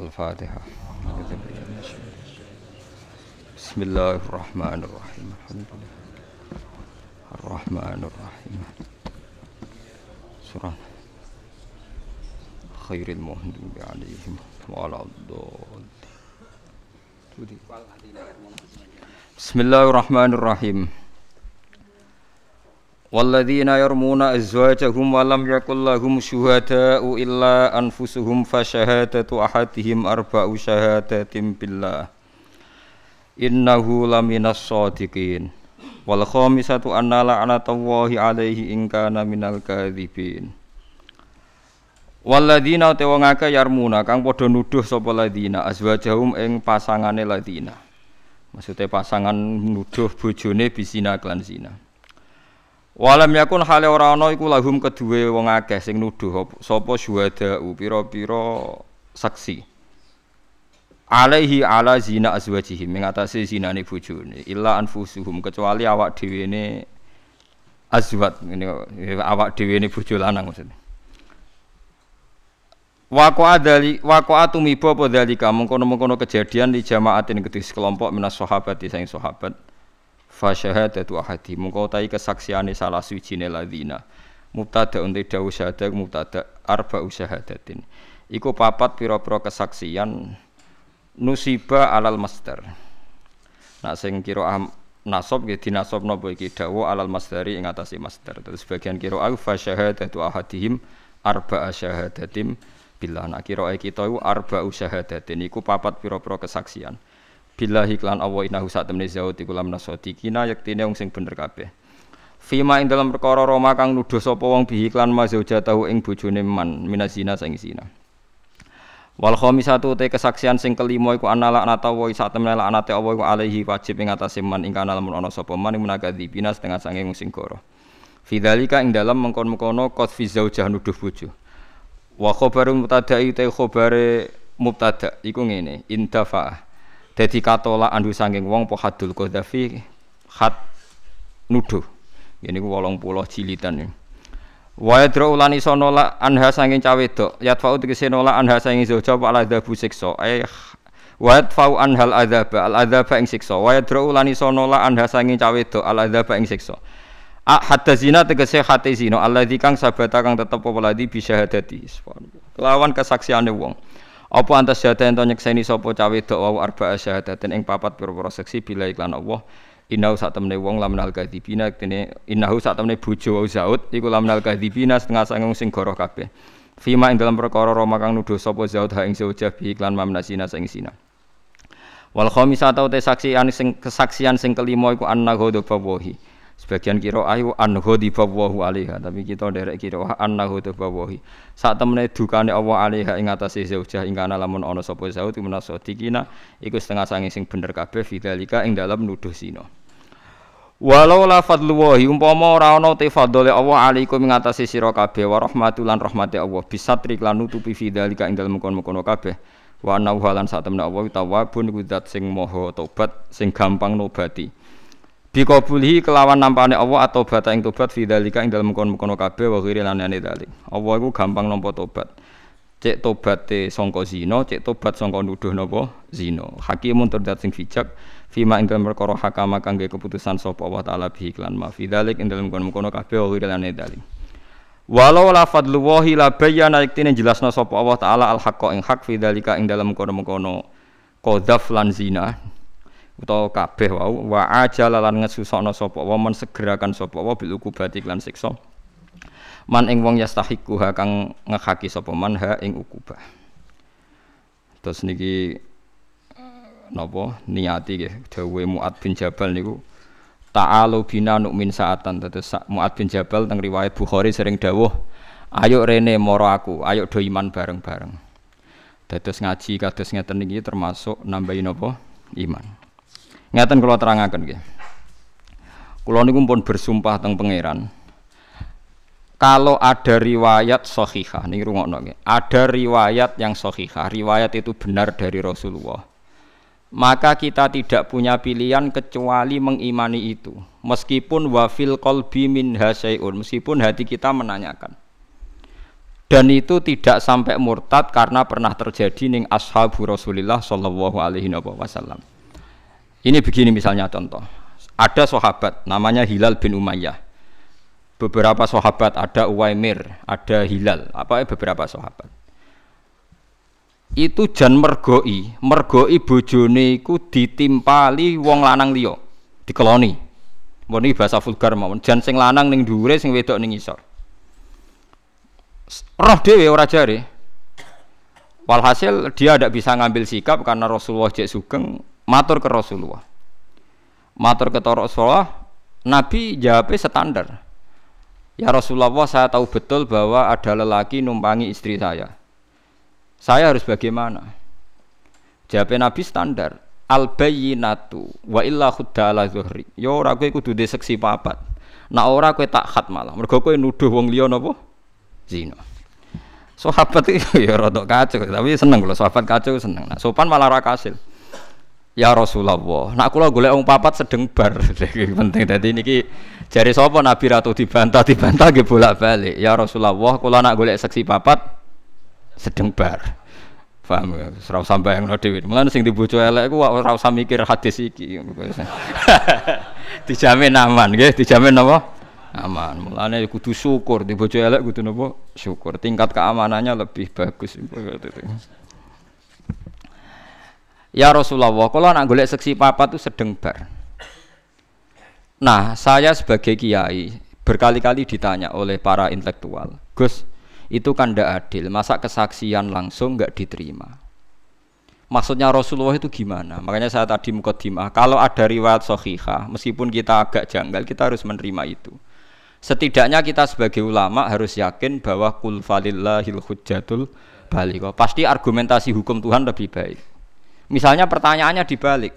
الفاتحة. بسم الله الرحمن الرحيم. الحمد لله الرحمن الرحيم. سورة خير المهدوب عليهم وعلى الضالين. بسم الله الرحمن الرحيم. والذين يرمون أزواجهم ولم يكن لهم شهداء إلا أنفسهم فشهادة أحدهم أربع شهادات بالله إنه لمن الصادقين والخامسة أن لعنة الله عليه إن كان من الكاذبين Waladina te wong akeh yarmuna kang padha nuduh sapa ladina azwajahum ing pasangane ladina. Maksudnya pasangan nuduh bojone bisina klan zina. Walam yakun hale ora ana iku lahum kedue wong akeh sing nuduh sapa syuhada pira-pira saksi. Alaihi ala zina azwajihim ing atase zinane bojone illa anfusuhum kecuali awak dhewe ne azwat ini awak dhewe ne bojo lanang maksudnya. Wako adali wako atumiba apa dalika mengkono-mengkono kejadian di jamaatin kedhi sekelompok minas sahabat sang sahabat fa syahadatu ahadi. Mengko tai kesaksiane salah suwijine ladina mubtada unti dawu syahadat mubtada arba usyahadatin iku papat pira-pira kesaksian nusiba alal master nak sing kira nasab nggih dinasobno apa iki? Dawu alal masdari ing atase master terus bagian kira au fa syahadatu ahadihim arba syahadatim billah. Nak kira kita iku arba syahadatin iku papat pira-pira kesaksian billahi klan Allah inahu sak temne zaud iku lam nasodikina yektine wong sing bener kabeh. Fima ing dalam perkara Roma kang nuduh sapa wong bihi klan ma zaujatahu ing bojone man minazina sing zina. Wal khamisatu te kesaksian sing kelima iku anala anata wa sak temne laknate Allah iku alaihi wajib ing atase man ing kana lamun ana sapa man munakadzi bina setengah sange wong sing goro. Fidzalika ing dalam mengkon-mengkono qad fi zaujah nuduh bojo. Wa khabarun mubtada'i te khabare mubtada iku ngene, indafa. Dadi katola andu sanging wong po hadul qadhafi khat nuduh. Ini ku 80 jilitan. Wa yadra ulani la anha sanging cawe dok. Yatfa'u tegese nolak anha sanging zauja wa ala dhabu siksa. Ay wa yadfa'u anhal adzaba al adzaba ing siksa. Wa yadra ulani sono la anha sanging cawe dok al adzaba ing siksa. Hatta zina tegese hati zina alladzi kang sabata kang tetep apa ladi bisyahadati kelawan kesaksiane wong apa antas syahada ento nyekseni sapa cawe dok wau arba'a syahadatin ing papat pira-pira seksi bila iklan Allah. Innahu sak temne wong lamnal kadzibina kene innahu sak temne bojo wau zaud iku lamnal kadzibina setengah sangung sing goroh kabeh. Fima ing dalam perkara Roma kang nuduh sapa zaud ha ing zaujah bi iklan mamnasina sing sina. Wal khamisatu te saksian sing kesaksian sing kelima iku annahu dhawahi Sebagian kira ayu anhu di bawahu alaiha, tapi kita derek kira annahu di bawahi. Saat temene dukane Allah alaiha ing atase zaujah ing kana lamun sapa zaud menaso dikina iku setengah sange sing bener kabeh fidzalika ing dalam nuduh zina. Walau la fadlullahi umpama ora ana te fadhole Allah alaikum ing atase sira kabeh wa rahmatul lan rahmate Allah bisatri lan nutupi fidzalika ing dalem kono-kono kabeh. Wa anna lan sak Allah tawabun iku zat sing maha tobat sing gampang nobati. Bikabulhi kelawan nampane Allah atau bata ing tobat fi dalika ing dalem kono-kono kabeh wa ghiri lanane dalik. Allah iku gampang nampa tobat. Cek tobate sangka zina, cek tobat sangka nuduh napa zina. Hakimun terdat sing bijak fima ing dalem perkara hakama kangge keputusan sapa Allah taala bi iklan ma fi dalik ing dalem kono-kono kabeh wa ghiri lanane dalik. Walau la fadlullahi la bayyana iktine jelasna sapa Allah taala al haqqa ing hak fi dalika ing dalem kono-kono qadzaf lan zina utawa kabeh wau wa ajala lan ngesusokno sapa wa men segerakan sapa wa bil ukubati lan siksa. Man ing wong yastahiku ha kang ngehaki sapa man ha ing ukubah. Terus niki napa? Niati nggih dawuhe Muad bin Jabal niku ta'alu bina nu'min saatan. Terus Muad bin Jabal teng riwayat Bukhari sering dawuh ayo rene moro aku ayo do iman bareng-bareng. Dados ngaji kados ngeten niki termasuk nambahin apa iman Ngeten kula terangaken nggih. Kula niku pun bersumpah teng pangeran. Kalau ada riwayat sahihah, nih rungokno nggih. Ada riwayat yang sahihah, riwayat itu benar dari Rasulullah. Maka kita tidak punya pilihan kecuali mengimani itu. Meskipun wafil kolbi min hasyaiun, meskipun hati kita menanyakan. dan itu tidak sampai murtad karena pernah terjadi ning ashabu Rasulillah sallallahu alaihi wasallam. Ini begini misalnya contoh. Ada sahabat namanya Hilal bin Umayyah. Beberapa sahabat ada Uwaimir, ada Hilal, apa beberapa sahabat. Itu jan mergoi, mergoi bojone iku ditimpali wong lanang liya, dikeloni. Mbon bahasa vulgar mawon. Jan sing lanang ning dhuwure sing wedok ning isor roh dewe ora jari walhasil dia tidak bisa ngambil sikap karena Rasulullah cek sugeng matur ke Rasulullah. Matur ke Rasulullah Nabi jawabnya standar. Ya Rasulullah saya tahu betul bahwa ada lelaki numpangi istri saya. Saya harus bagaimana? Jawabnya Nabi standar. Al bayyinatu wa illa khudda ala zuhri. Ya ora kowe kudu seksi papat. Nak ora kowe tak khat malah. Mergo kowe nuduh wong liya napa? Zina. Sahabat itu ya rada kacau, tapi seneng kalau sahabat kacau seneng. Nah, sopan malah ra kasil. Ya Rasulullah, nak kula golek wong papat sedeng bar. penting dadi niki jari sapa Nabi ratu dibantah dibantah nggih bolak-balik. Ya Rasulullah, kula nak golek seksi papat sedeng bar. Paham ya? Ora usah bayangno dhewe. Mulane sing dibojo elek iku ora usah mikir hadis iki. dijamin aman nggih, dijamin apa? aman. Mulane kudu syukur di bojo elek kudu napa? Syukur. Tingkat keamanannya lebih bagus. Ya Rasulullah, kalau nak golek seksi papa itu sedeng bar. Nah, saya sebagai kiai berkali-kali ditanya oleh para intelektual, Gus, itu kan tidak adil, masa kesaksian langsung nggak diterima? Maksudnya Rasulullah itu gimana? Makanya saya tadi mukaddimah, kalau ada riwayat sohihah, meskipun kita agak janggal, kita harus menerima itu. Setidaknya kita sebagai ulama harus yakin bahwa kul falillahil hujjatul. Pasti argumentasi hukum Tuhan lebih baik. Misalnya pertanyaannya dibalik.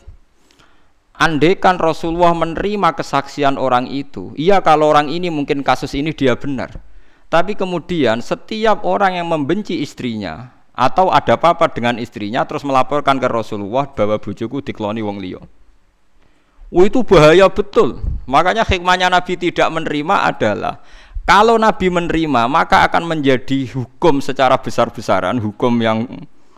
Andai kan Rasulullah menerima kesaksian orang itu, iya kalau orang ini mungkin kasus ini dia benar. Tapi kemudian setiap orang yang membenci istrinya atau ada apa-apa dengan istrinya terus melaporkan ke Rasulullah bahwa bujuku dikloni wong liya. Itu bahaya betul. Makanya hikmahnya Nabi tidak menerima adalah kalau Nabi menerima maka akan menjadi hukum secara besar-besaran, hukum yang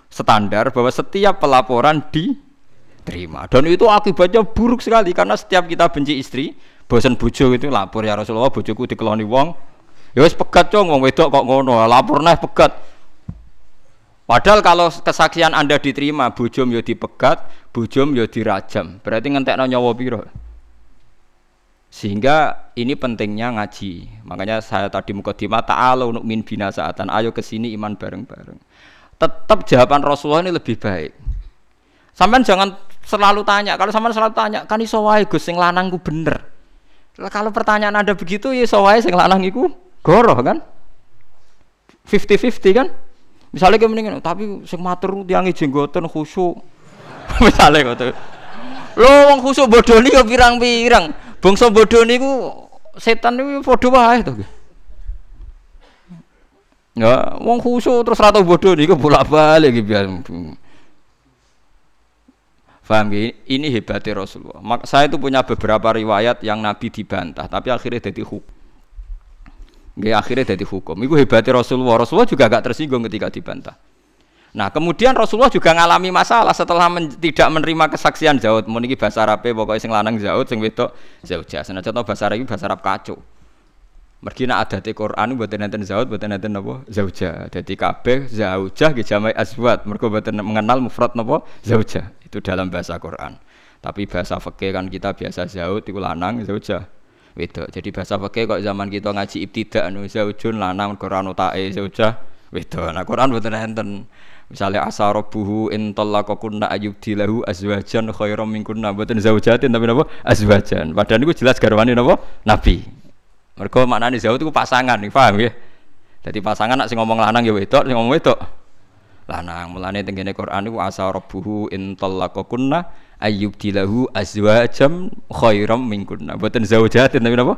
standar bahwa setiap pelaporan diterima. Dan itu akibatnya buruk sekali karena setiap kita benci istri, bosan bojo itu lapor ya Rasulullah bojoku dikeloni wong. Ya wis pegat cong wong wedok kok ngono, lapor nah pegat. Padahal kalau kesaksian Anda diterima, bujum yo dipegat, bujum yo dirajam. Berarti ngentekno nyawa piro? Sehingga ini pentingnya ngaji. Makanya saya tadi mukadimah ta'ala untuk min bina saatan. Ayo ke sini iman bareng-bareng. Tetap jawaban Rasulullah ini lebih baik. Sampai jangan selalu tanya. Kalau sampean selalu tanya, kan iso wae Gus sing lanang bener. Kalau pertanyaan Anda begitu ya iso wae sing lanang iku goroh kan? 50-50 kan? Misalnya kayak mendingan, tapi sing matur tiangi jenggoten khusyuk. Misalnya ngoten. Lho wong khusyuk bodoh nih pirang-pirang. Bangsa bodoh niku setan niku padha wae to. Ya, wong khusyuk terus rata bodoh niku bolak-balik iki biar. Faham gini? Ini hebatnya Rasulullah. Mak saya itu punya beberapa riwayat yang Nabi dibantah, tapi akhirnya jadi hukum. Nggih akhirnya jadi hukum. Iku hebatnya Rasulullah. Rasulullah juga gak tersinggung ketika dibantah. Nah, kemudian Rasulullah juga ngalami masalah setelah men tidak menerima kesaksian Zaud. Mun iki bahasa Arabe pokoknya sing lanang Zaud, sing wedok. Senajan contoh bahasa Arab bahasa Arab kacau. Mergi nak di Quran mboten enten Zaud, mboten enten napa Zaujah. Dadi kabeh Zaujah nggih jamai azwat. Mergo mboten mengenal mufrad napa Zaujah. Itu dalam bahasa Quran. Tapi bahasa fikih kan kita biasa Zaud iku lanang Zaujah wedok. Jadi bahasa fikih kok zaman kita ngaji ibtidak anu zaujun lanang Quran tae zaujah wedok. Nah Quran mboten enten. Misalnya asa rabbuhu in talaqakunna ayyubdilahu azwajan khairam minkunna mboten zaujatin tapi napa azwajan. Padahal niku jelas garwane napa Nabi. Mergo maknane zauj itu pasangan, nih, paham ya? Jadi pasangan nak sing ngomong lanang ya wedok, sing ngomong wedok. Lanang. Mulane tengene Quran niku asa rabbuhu ayyub dilahu azwajam khairam minkunna. Buatan zaujatin tapi apa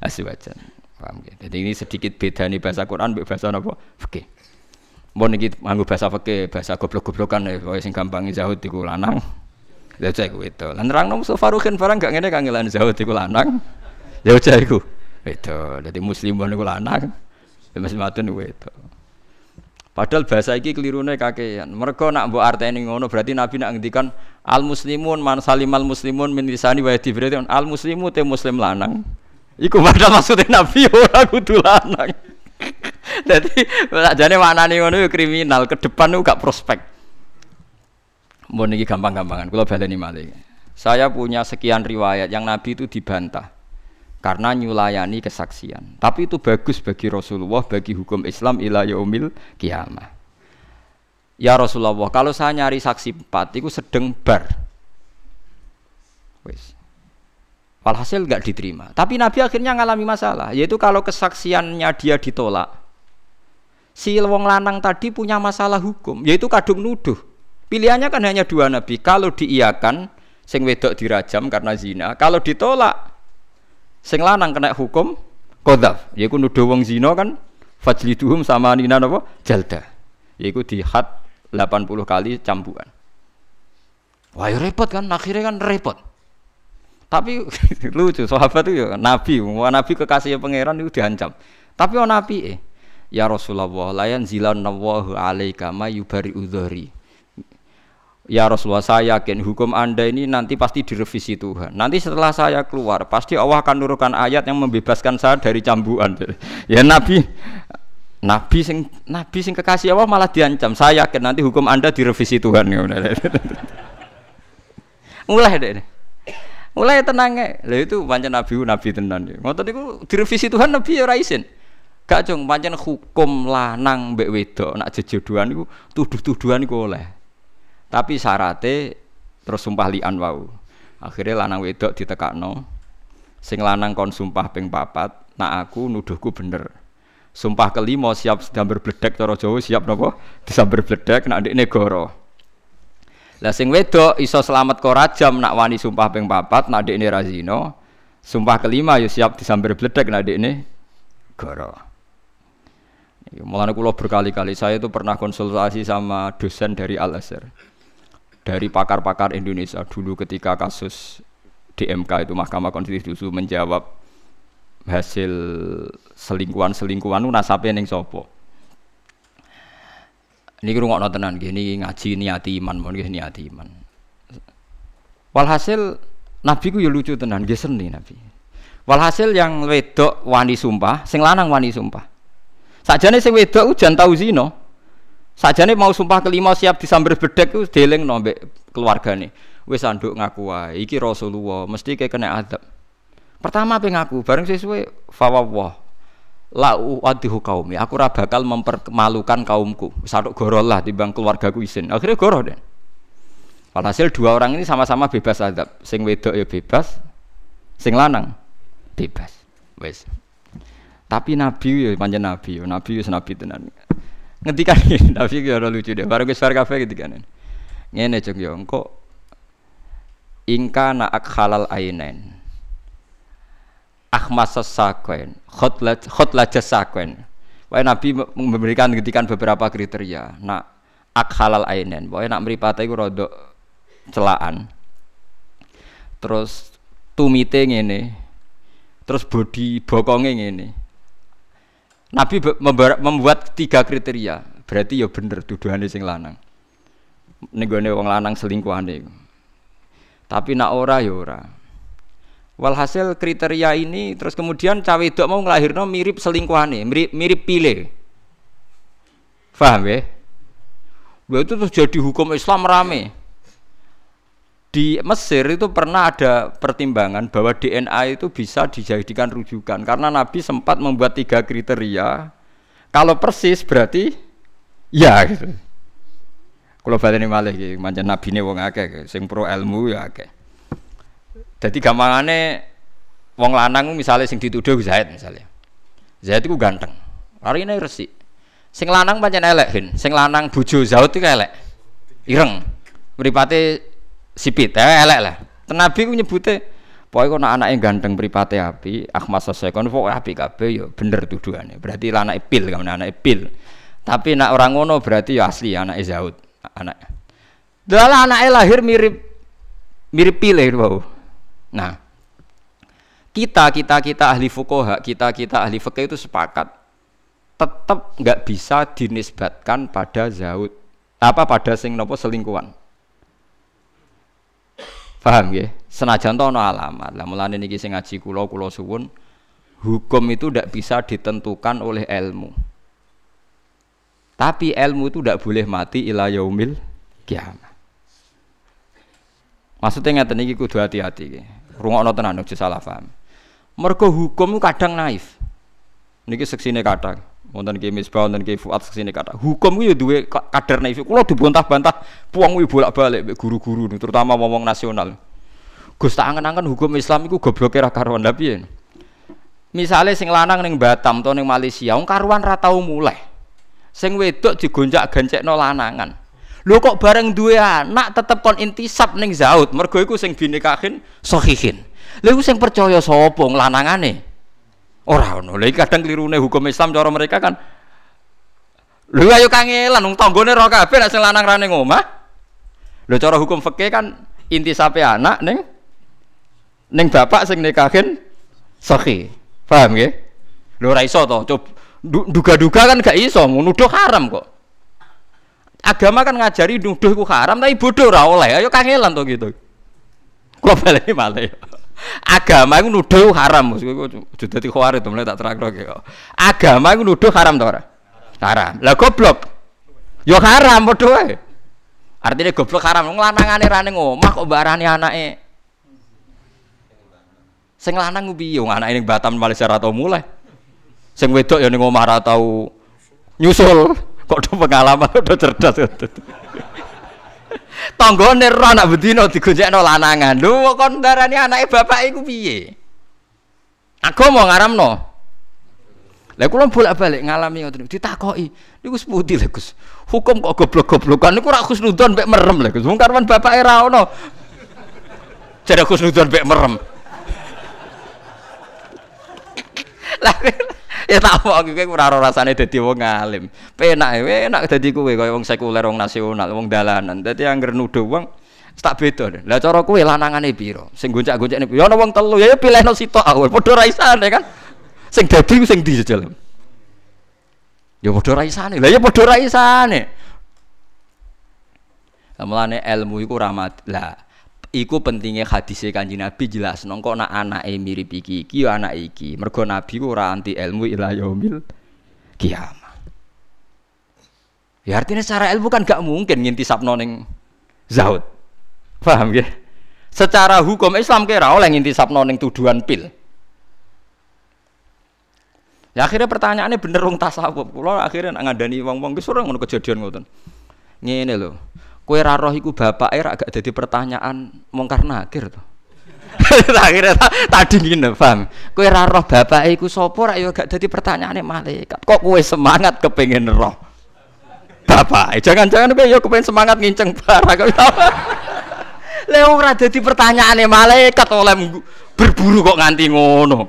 azwajan. Paham ya jadi ini sedikit beda nih bahasa Quran bahasa apa fikih. Mau nih nganggo bahasa fikih bahasa goblok-goblokan ya sing gampang zahud iku lanang. Zauja iku itu lan nerangno Farukin barang gak ngene kangelan zahud iku lanang. Zauja iku itu jadi muslim niku lanang muslimatun iku itu Padahal bahasa iki kelirune kakean. Mergo nak mbok arteni ngono berarti Nabi nak ngendikan al muslimun man salimal muslimun min lisani wa yadi berarti al muslimu te muslim lanang. Iku padahal maksudnya Nabi ora kudu lanang. Dadi jane maknane ngono yo kriminal, ke depan itu gak prospek. Mbon iki gampang-gampangan, kula baleni malih. Saya punya sekian riwayat yang Nabi itu dibantah karena nyulayani kesaksian. Tapi itu bagus bagi Rasulullah, bagi hukum Islam ila yaumil kiamah. Ya Rasulullah, kalau saya nyari saksi empat, itu sedang bar. Wes. Walhasil nggak diterima. Tapi Nabi akhirnya ngalami masalah, yaitu kalau kesaksiannya dia ditolak, si wong lanang tadi punya masalah hukum, yaitu kadung nuduh. Pilihannya kan hanya dua Nabi. Kalau diiakan, sing wedok dirajam karena zina. Kalau ditolak, Sing lanang kena hukum qadzaf, yaiku nuduh wong zina kan fajliduhum sama nina napa jalda. Yaiku di had 80 kali cambukan. Wah, ya repot kan, akhirnya kan repot. Tapi lucu, sahabat itu ya nabi, wah nabi kekasih pangeran itu diancam. Tapi oh nabi eh, ya Rasulullah, layan zilan nawahu alaika ma yubari udhari. Ya Rasulullah saya yakin hukum anda ini nanti pasti direvisi Tuhan. Nanti setelah saya keluar pasti Allah akan nurunkan ayat yang membebaskan saya dari cambuan. Ya Nabi, Nabi sing Nabi sing kekasih Allah malah diancam. Saya yakin nanti hukum anda direvisi Tuhan. Mulai deh. Mulai tenang Lah itu pancen Nabi Nabi tenan. Ngoten niku direvisi Tuhan Nabi ya raisin. Gak cung pancen hukum lanang mbek wedok nak jejodohan niku tuduh-tuduhan niku oleh. Tapi syaratnya terus sumpah lian wau. Akhirnya lanang wedok ditekakno. Sing lanang kon sumpah ping papat, nak aku nuduhku bener. Sumpah kelima siap sedang berbledek cara Jawa siap napa? Disambar bledek nak ndekne negara. Lah sing wedok iso selamat kok rajam nak wani sumpah ping papat nak ndekne razino. Sumpah kelima ya siap disambar bledek nak ndekne negara. Mulane kula berkali-kali saya itu pernah konsultasi sama dosen dari Al Azhar dari pakar-pakar Indonesia dulu ketika kasus DMK itu Mahkamah Konstitusi menjawab hasil selingkuhan-selingkuhan itu nasabnya ning sopo. Ini ngrungokno tenan gini ngaji niati iman mon nggih niati iman. Walhasil Nabi ku ya lucu tenan nggih seni Nabi. Walhasil yang wedok wani sumpah, sing lanang wani sumpah. Sakjane sing wedok jan tau zina, Sajane mau sumpah kelima siap disamber bedek ku deleng nombek keluargane. Wis anduk ngaku iki Rasulullah, mesti kayak kena adab. Pertama pe ngaku, bareng sesuai fawwah. La uadihu kaumi, aku ora bakal mempermalukan kaumku. Saduk goro lah timbang keluargaku isin. Akhirnya goro deh. Walhasil dua orang ini sama-sama bebas adab. Sing wedok ya bebas, sing lanang bebas. Wes. Tapi Nabi ya panjang Nabi, Nabi ya Nabi tenan ngetikan ini tapi kira lucu deh. Baru gue suara kafe ini. Ngene cok yo. Engko ingka na halal ainen. Akhmas sakwen khotlat khotlat jasakwen Wah Nabi memberikan ngetikan beberapa kriteria. Nak ak halal ainen. Wah nak meripata itu rodok celaan. Terus tumite ngene. Terus body bokongnya ngene Nabi membuat tiga kriteria. Berarti ya bener tuduhannya sing lanang. Nih wong lanang selingkuhane. Tapi nak ora ya ora. Walhasil kriteria ini terus kemudian cawe itu mau ngelahirno mirip selingkuhane, mirip mirip pile. Faham ya? Itu terus jadi hukum Islam rame di Mesir itu pernah ada pertimbangan bahwa DNA itu bisa dijadikan rujukan. Karena Nabi sempat membuat tiga kriteria. Kalau persis berarti ya gitu. Kalau ini malah gitu, macam Nabi ini wong akeh, sing pro ilmu ya akeh. Jadi gampangane wong lanang misalnya sing dituduh Zaid misalnya, Zaid itu ganteng, hari ini resik. Sing lanang pancen elek, sing lanang bojo Zaid itu elek, ireng, meripati sipit ya elek lah. Nabi ku nyebute pokoknya kok anak yang ganteng beripate api akhmas selesai kon pokoknya api kabeh yo bener tuduhannya berarti anak pil kan anak pil tapi nak orang ngono berarti ya asli anak Zaud anak dalam anak lahir mirip mirip pilih bau nah kita kita kita ahli fukoha kita kita ahli fikih itu sepakat tetap nggak bisa dinisbatkan pada zaud apa pada sing nopo selingkuhan paham ya senajan to alamat. Lah mulane niki sing ngaji kula kula suwun hukum itu tidak bisa ditentukan oleh ilmu. Tapi ilmu itu tidak boleh mati ila yaumil kiamat maksudnya ngeten iki kudu hati-hati rungokno tenan aja salah paham. Mergo hukum kadang naif. Niki seksine kadang wonten ki misbah wonten ki fuat sini kata hukum ku ya duwe kadar naif kula dibantah-bantah puang kuwi bolak-balik guru-guru terutama ngomong nasional. Gus tak angen-angen hukum Islam iku gobloke ra karuan. Lha Misale sing lanang ning Batam to ning Malaysia wong karuan ra tau mulai. Sing wedok digonjak-gancekno lanangan. Lho kok bareng duwe anak tetep kon intisab ning zaud? Mergo iku sing binikahin sahihin Lha iku sing percaya sapa lanangane Ora ono. Kadang klirune hukum Islam cara mereka kan Lho ayo kangelan wong tanggane ora kabeh nek sing lanang rane ngomah. Lho cara hukum fikih kan inti sape anak ning ning bapak sing nikahin sahih. Paham nggih? Lho ora iso to. Duga-duga kan gak iso, nuduh haram kok. Agama kan ngajari nuduh iku haram tapi bodoh ora oleh. Ayo kangelan to gitu. Kok balik malah agama itu nuduh haram. Sudah dadi khawarij to mulai tak terangno kok. Agama itu nuduh haram to ora? Haram. Lah goblok. Yo haram padha wae. Artinya goblok haram. Wong lanangane ra ning omah kok barani anake. Sing lanang piye? Wong anake ning Batam Malaysia ra tau mulai. Sing wedok ya ning omah ra tau nyusul. Kok do pengalaman do cerdas Tanggane ro anak bedino digonjekno lanangan. Lho kon darani anake bapak iku piye? Aku mau ngaramno. Lah kula bolak-balik ngalami ngoten ditakoki. Niku seputi lho Gus. Hukum kok goblok-goblokan niku ora khusnudon mek merem lho Gus. Wong karwan bapake ra ono. Jare khusnudon mek merem. Lah ya tak apa kowe ora ora rasane dadi wong alim. Penak enak dadi kowe kaya wong sekuler wong nasional, wong dalanan. Dadi anggere nuduh wong tak beda. Lah cara kowe lanangane piro? Sing goncak-goncakne ya wong telu ya pilihno sitok awal. Padha ra isane kan. Sing dadi sing di jejel. Ya padha ra. Lah ya padha ra isane. Mulane ilmu iku rahmat. Lah iku pentingnya hadis kanjeng Nabi jelas nongko nak anak mirip iki iki anak iki. Mergo Nabi ku ora anti ilmu ila yaumil kiamah ya artinya secara ilmu kan gak mungkin ngintisap noning zaud paham ya secara hukum Islam kira oleh ngintisap noning tuduhan pil. Ya akhirnya pertanyaannya bener wong tasawuf. Kalau akhirnya ngadani wong-wong wis ora ngono kejadian ngoten. Ngene lho Kue raroh iku bapak era agak jadi pertanyaan mongkar nakir tuh. Akhirnya tadi gini, paham? Kue raroh bapak iku sopo rak yo gak jadi pertanyaan malaikat. Kok kue semangat kepengen roh? Bapak, jangan-jangan kue yo kepengen semangat nginceng barang. Leo ora jadi pertanyaan malaikat oleh berburu kok nganti ngono.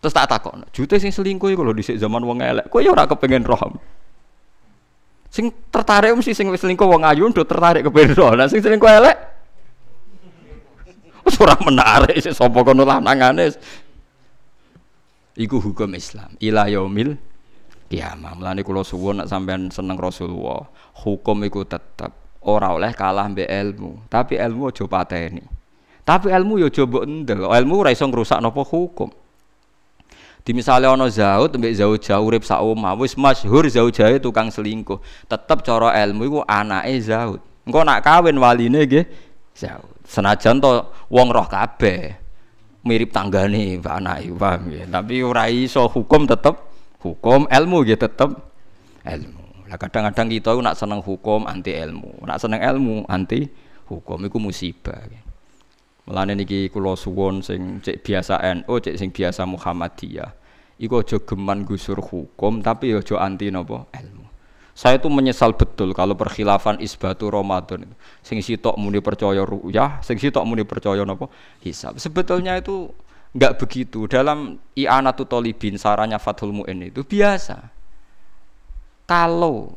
Terus tak takut, jute sing selingkuh kalau di zaman wong elek, kue yo ora kepengen roh. Sing tertarik mesti sing wis selingkuh wong ayu ndo tertarik ke bendo. Lah sing selingkuh elek wis ora menarik sik sapa kono lanangane. Iku hukum Islam. Ila yaumil kiamah. Mulane kula suwun nek sampean seneng Rasulullah, hukum iku tetep ora oleh kalah mbek ilmu. Tapi ilmu aja pateni. Tapi ilmu yo aja mbok endel. Ilmu ora iso ngrusak napa hukum. Di misalnya ono Zaud mbek jauh urip sak omah wis masyhur Zaud jauh tukang selingkuh. Tetep cara ilmu iku anake Zaud. Engko nak kawin waline nggih Zaud. Senajan to wong roh kabeh mirip tanggane anake paham ya. Tapi ora iso hukum tetep hukum ilmu nggih tetep ilmu. Lah kadang-kadang kita nak seneng hukum anti ilmu, nak seneng ilmu anti hukum iku musibah. Mulane niki kula suwun sing cek biasa NU, cek sing biasa Muhammadiyah. Iku aja geman gusur hukum tapi aja anti napa ilmu. Saya itu menyesal betul kalau perkhilafan isbatu Ramadan itu. Sing sitok muni percaya ru'yah, sing sitok muni percaya napa hisab. Sebetulnya itu enggak begitu. Dalam i'anatu tolibin sarannya Fathul Mu'in itu biasa. Kalau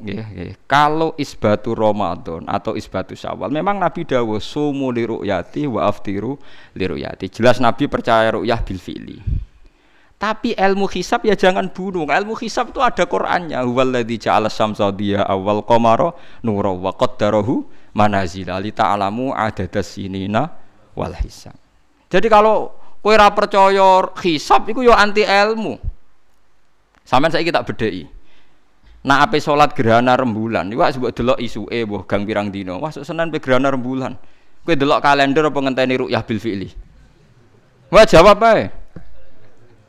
Nggih, nggih. Kalau isbatu Ramadan atau isbatu Syawal, memang Nabi dawuh sumu liruyati wa aftiru liruyati. Jelas Nabi percaya ruyah bil fi'li. Tapi ilmu hisab ya jangan bunuh. Ilmu hisab itu ada Qur'annya. Huwallazi ja'ala syamsa diya awal qamara nura wa qaddarahu manazila li ta'lamu adadas sinina wal hisab. Jadi kalau kowe ora percaya hisab iku ya anti ilmu. Sampeyan saiki tak bedheki. Nah ape salat gerhana rembulan, iku sebut delok isuke mbah gang pirang dina. Wah Senin pe gerhana rembulan. Kowe delok kalender apa ngenteni ru'yah bil fi'li? Wah jawab ae.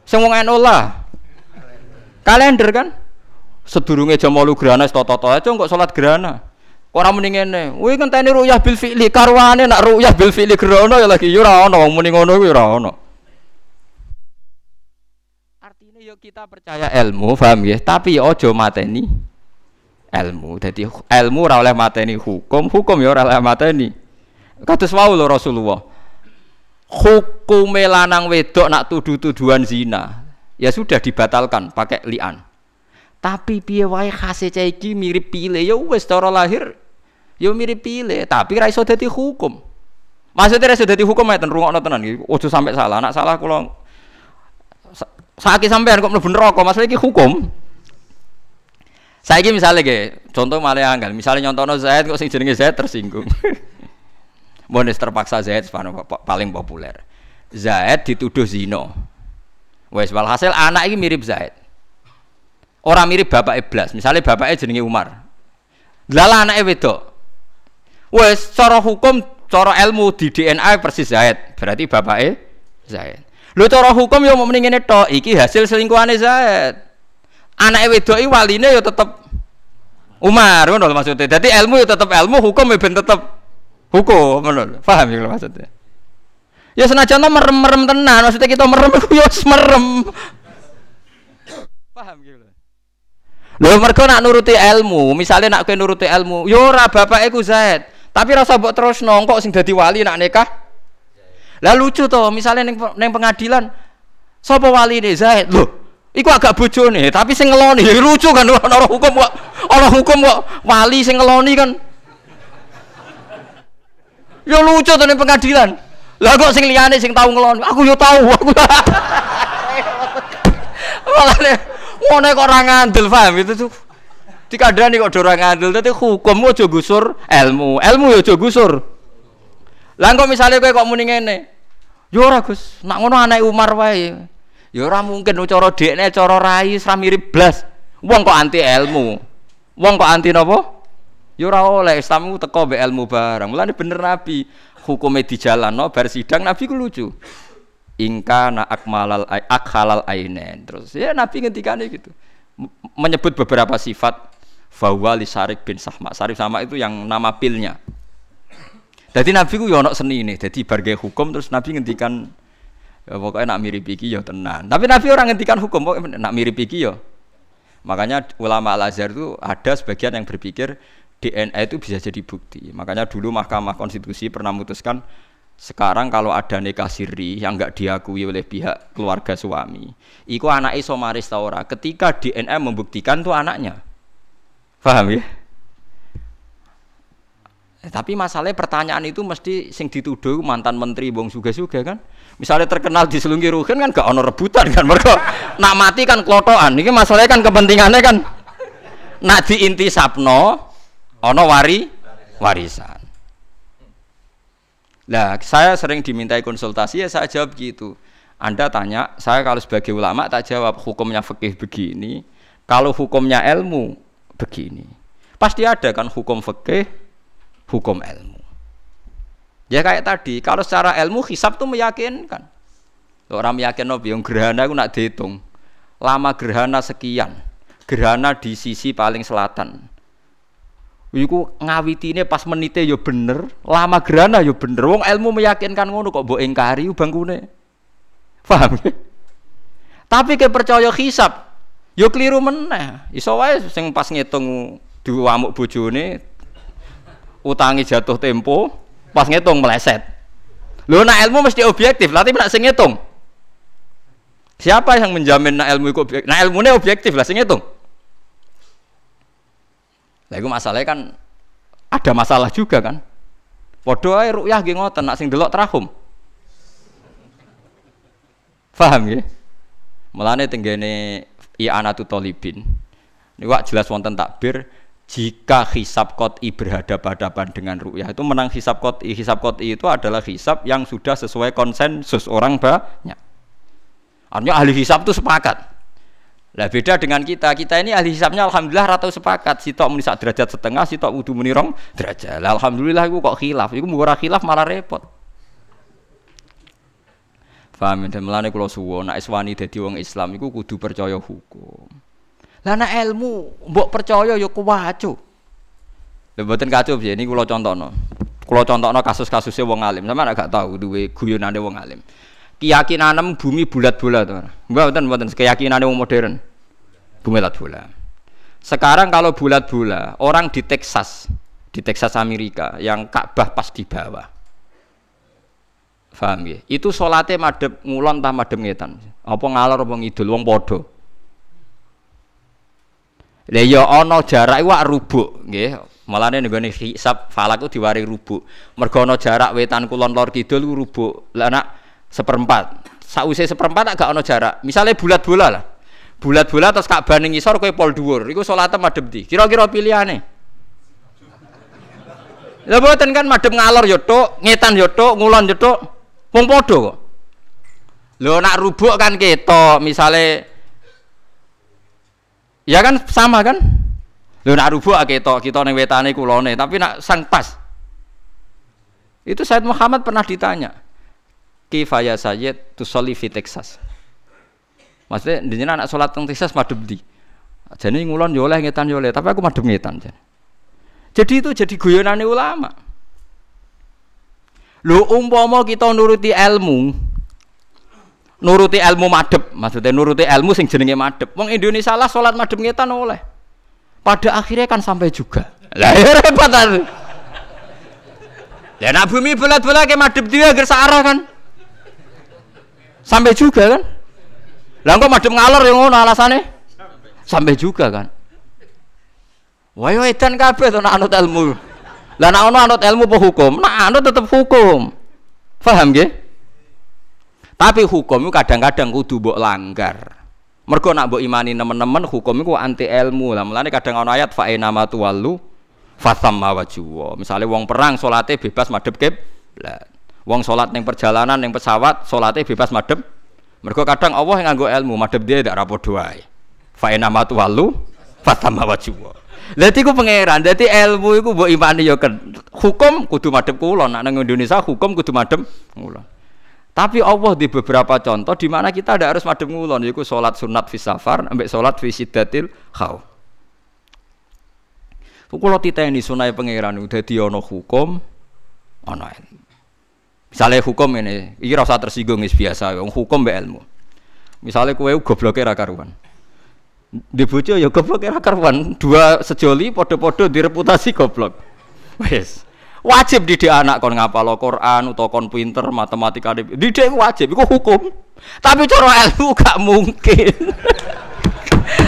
Sing wong lah. Kalender kan? Sedurunge jam 8 gerhana toto-toto aja kok salat gerhana. Ora muni ngene. Kuwi ngenteni ruyah bil fi'li karwane nak ruyah bil fi'li gerhana ya lagi ya ora ono wong muni ngono. Artinya yo kita percaya ilmu, paham ya? Tapi ya aja mateni ilmu. Jadi ilmu ora oleh mateni hukum, hukum ya ora oleh mateni. Kados wau lho Rasulullah. Hukum lanang wedok nak tuduh-tuduhan zina ya sudah dibatalkan pakai lian. Tapi piye wae khase iki mirip pile ya wis cara lahir ya mirip pile tapi ra iso dadi hukum. Maksudnya ra iso dadi hukum ya rungokno tenan. Iki ojo sampai salah. Nak salah kula sakit sampean kok mlebu neraka maksudnya iki hukum saiki misalnya ge contoh malah anggal misalnya nyontono Zaid kok sing jenenge Zaid tersinggung Bonus terpaksa Zaid paling populer. Zaid dituduh zino. Wes walhasil anak ini mirip Zaid. Orang mirip bapak iblas. Misalnya bapaknya jenenge Umar. Lala anaknya wedok. Wes cara hukum, cara ilmu di DNA persis Zaid. Berarti bapaknya Zaid. Lu cara hukum yo mau mendingin itu. Iki hasil selingkuhannya Zaid. Anaknya wedok ini yo tetep Umar, ngono maksudnya. Jadi ilmu yo tetep ilmu, hukum yo ben tetep hukum menurut paham ya maksudnya ya senajan merem-merem tenan maksudnya kita merem itu ya merem paham gitu Lho mereka nak nuruti ilmu, misalnya nak kowe nuruti ilmu, yo ora bapak iku Zaid, tapi rasa mbok terus nongkok sing dadi wali nak nikah. Lah lucu toh, misalnya neng, neng pengadilan sapa wali ini Zaid? Loh, iku agak bojone, tapi sing ngeloni lucu kan orang hukum kok orang hukum kok wali sing ngeloni kan Ya lucu tuh pengadilan. Lah kok sing liyane sing tau ngelon, aku yo tahu aku. Makane ngene kok ora ngandel paham itu tuh. Dikandani kok ora ngandel dadi hukum aja gusur ilmu. Ilmu yo aja gusur. Lah kok misale kowe kok muni ngene. Yo ora Gus, nak ngono anak Umar wae. Ya ora mungkin cara dekne cara rai ora mirip blas. Wong kok anti ilmu. Wong kok anti napa? Ya ora oleh Islam ku teko mbek ilmu barang. Mulane bener Nabi hukumnya di jalan no bar sidang Nabi ku lucu. Ingka na akmalal akhalal ainen. Terus ya Nabi ngendikane gitu. Menyebut beberapa sifat bahwa li Sarik bin Sahma. Sarik sama itu yang nama pilnya. Jadi Nabi ku yo seni ini. Jadi bargai hukum terus Nabi ngendikan ya pokoknya nak mirip iki ya tenan. Tapi Nabi orang ngendikan hukum pokoknya nak mirip iki ya. Makanya ulama Al Azhar itu ada sebagian yang berpikir DNA itu bisa jadi bukti. Makanya dulu Mahkamah Konstitusi pernah memutuskan sekarang kalau ada nikah siri yang nggak diakui oleh pihak keluarga suami, itu anak isomaris taura. Ketika DNA membuktikan tuh anaknya, paham ya? Eh, tapi masalahnya pertanyaan itu mesti sing dituduh mantan menteri bong suga suga kan. Misalnya terkenal di selungi ruhin kan gak ono rebutan kan mereka nak mati kan klotoan. Ini masalahnya kan kepentingannya kan nak diinti sapno ono wari warisan. Nah, saya sering dimintai konsultasi ya saya jawab gitu. Anda tanya, saya kalau sebagai ulama tak jawab hukumnya fikih begini, kalau hukumnya ilmu begini. Pasti ada kan hukum fikih, hukum ilmu. Ya kayak tadi, kalau secara ilmu hisab tuh meyakinkan. Orang meyakin no, yang gerhana aku nak dihitung. Lama gerhana sekian. Gerhana di sisi paling selatan. Iku ngawitine pas menite yo ya bener, lama gerana yo ya bener. Wong ilmu meyakinkan ngono kok mbok ingkari bangkune. Paham? Tapi ke percaya hisab, yo ya keliru meneh. Iso wae sing pas ngitung diwamuk bojone utangi jatuh tempo, pas ngitung meleset. Lho nak ilmu mesti objektif, tapi nak sing ngitung. Siapa yang menjamin nak ilmu itu objektif? Nah ilmunya objektif lah sing ngitung. Lah iku masalahnya kan ada masalah juga kan. Padha ae rukyah nggih ngoten nak sing delok terahum. Paham ya? Mulane tenggene i'anatu talibin. Niku jelas wonten takbir jika hisab kot'i berhadapan-hadapan dengan ru'yah itu menang hisab kot'i hisab kot'i itu adalah hisab yang sudah sesuai konsensus orang banyak. Artinya ahli hisab itu sepakat. Lah beda dengan kita. Kita ini ahli hisabnya alhamdulillah rata sepakat. Si tok menisak derajat setengah si tok udu menirong derajat. Lah alhamdulillah itu kok khilaf. Itu murah khilaf malah repot. Paham dan melane kula suwo nek iswani dadi wong Islam iku kudu percaya hukum. Lah nek ilmu mbok percaya ya kuwacu. Lha mboten kacu piye niku kula contohno. Kula contohno kasus-kasusnya wong alim. Sampeyan gak tahu duwe guyonane wong alim. Keyakinan bumi bulat-bulat. Mboten mboten keyakinan wong modern. Bumi bulat-bulat. Sekarang kalau bulat-bulat, orang di Texas, di Texas Amerika yang Ka'bah pas di bawah. Paham ya? Itu solatnya madep ngulon tah madep ngetan. Apa ngalor apa ngidul wong padha. Lah ya ana jarak iku rubuk nggih. Malane nggone hisab falak ku diwari rubuk. Mergo ana jarak wetan kulon lor kidul ku rubuk. Lah nak seperempat. Sausé seperempat agak ana jarak. Misalnya bulat bola lah. Bulat bola terus Ka'bah ning ngisor kowe pol dhuwur. Iku salate madhep ndi? Kira-kira pilihane. Lah boten kan madhep ngalor yo tok, ngetan yo tok, ngulon yo tok. Wong padha kok. Lho nak rubuk kan ketok, misale Ya kan sama kan? Lho nak rubuk ketok kita ning wetane kulone, tapi nak sang pas. Itu Said Muhammad pernah ditanya. Kifaya Sayyid tusolli fi Texas. Maksudnya jenengan anak salat teng Texas madhep di. Jadi ngulon yo oleh ngetan yo oleh, tapi aku madhep ngetan. Jadi itu jadi guyonane ulama. Lho umpama kita nuruti ilmu, nuruti ilmu madep, maksudnya nuruti ilmu sing jenenge madep. Wong Indonesia lah salat madep ngetan oleh. Pada akhirnya kan sampai juga. Lah ya repot kan. Ya nak bumi bulat-bulat ke madep dia agar searah kan. Sampai juga kan. Lah kok madep ngalor yang ngono alasannya? Sampai juga kan. Wah edan kabeh to nak anut ilmu. Lah nak ono anut ilmu apa hukum? Nak anut tetap hukum. Paham nggih? Tapi hukum kadang-kadang kudu mbok langgar. Mergo nak mbok imani nemen-nemen hukum itu anti ilmu. Lah mulane kadang ana ayat fa nama tuwallu fasamma wajhu. Misale wong perang salate bebas madhep kiblat. Wong salat ning perjalanan ning pesawat salate bebas madhep. Mergo kadang Allah yang nganggo ilmu madhep dia ndak rapo doae. Fa nama tuwallu fasamma wajhu. Dadi ku pangeran, dadi ilmu iku mbok imani ya hukum kudu madhep kulon. Nek nang Indonesia hukum kudu madhep kulon. Tapi Allah di beberapa contoh di mana kita tidak harus madem ngulon, yaitu sholat sunat fi safar, ambek sholat fi sidatil. Kalau kita ini sunai pangeran udah ono hukum, ono Misalnya hukum ini, ini rasa tersinggung is biasa, hukum be ilmu. Misalnya kue gobloknya rakaruan. Di bojo ya gobloknya rakaruan. Dua sejoli podo-podo direputasi goblok. Wes wajib didik anak kon ngapal Quran atau kon pinter matematika didik wajib itu hukum. Tapi cara ilmu gak mungkin.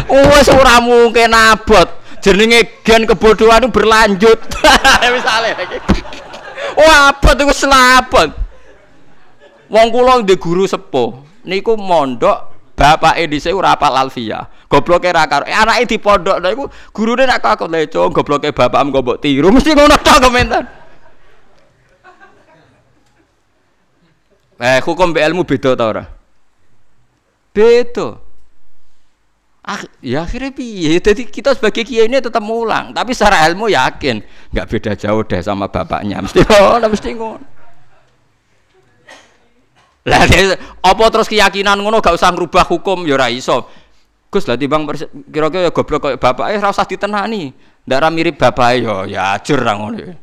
Wes ora mungkin abot jenenge gen kebodohan itu berlanjut. Misalnya wah abot itu selabot. Wong kula di guru sepuh niku mondok bapak edise ora apal alfia gobloke ra karo eh, anake di pondok lha iku gurune nak kok leco gobloke bapakmu kok mbok tiru? Mesti ngono tok komentar Eh hukum be ilmu beda ta ora? Beda. Ah, ya akhirnya piye? Jadi kita sebagai kiai ini tetap mulang, tapi secara ilmu yakin nggak beda jauh deh sama bapaknya. Mesti ngono, mesti ngono. Lah apa terus keyakinan ngono gak usah ngerubah hukum ya ora iso. Gus lah timbang kira-kira ya goblok kaya bapak eh ora usah ditenani. Ndak mirip bapak ya ya ajur ra ngono.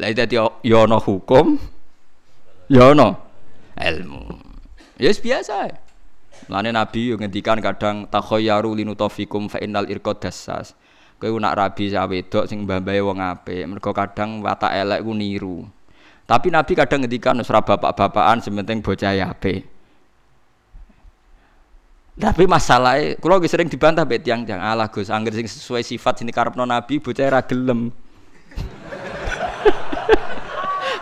Lah dadi ya ana hukum, ya ana ilmu. Ya yes, biasa. Lane Nabi yo ngendikan kadang takhayyaru linutafikum fa innal irqad dassas. Kowe nak rabi sak wedok sing mbah-mbahe wong apik, mergo kadang watak elek ku niru. Tapi Nabi kadang ngendikan ora bapak-bapakan sementing bocah apik. Tapi masalahnya, kalau sering dibantah bet yang jangan Allah Gus, angger sing sesuai sifat sini karepno Nabi, bocah ra gelem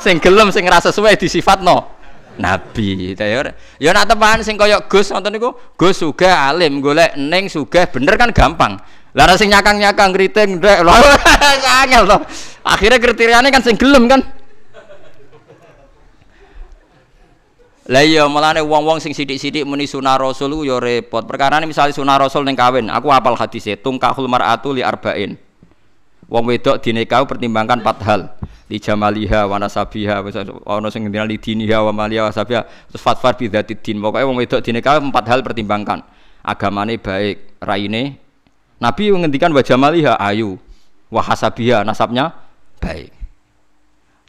sing gelem sing rasa sesuai no nabi. Ya ya nak tepan sing kaya Gus ngoten niku, Gus sugih alim, golek ning sugih bener kan gampang. Lah sing nyakang-nyakang kriting ndek lho. Angel to. Akhire kriteriane kan sing gelem kan. Lah iya mulane wong-wong sing sithik-sithik muni sunah rasul yo repot. Perkara misalnya sunah rasul ning kawin, aku apal hadise tungkahul mar'atu li arba'in. Wong wedok dinekau pertimbangkan empat hal. Li jamaliha wa nasabiha ana sing ngendina li diniha wa maliha wa sabiha terus fatfar bi dzati din. Pokoke wong wedok dinekau empat hal pertimbangkan. Agamane baik, raine. Nabi ngendikan wa jamaliha ayu, wa hasabiha nasabnya baik.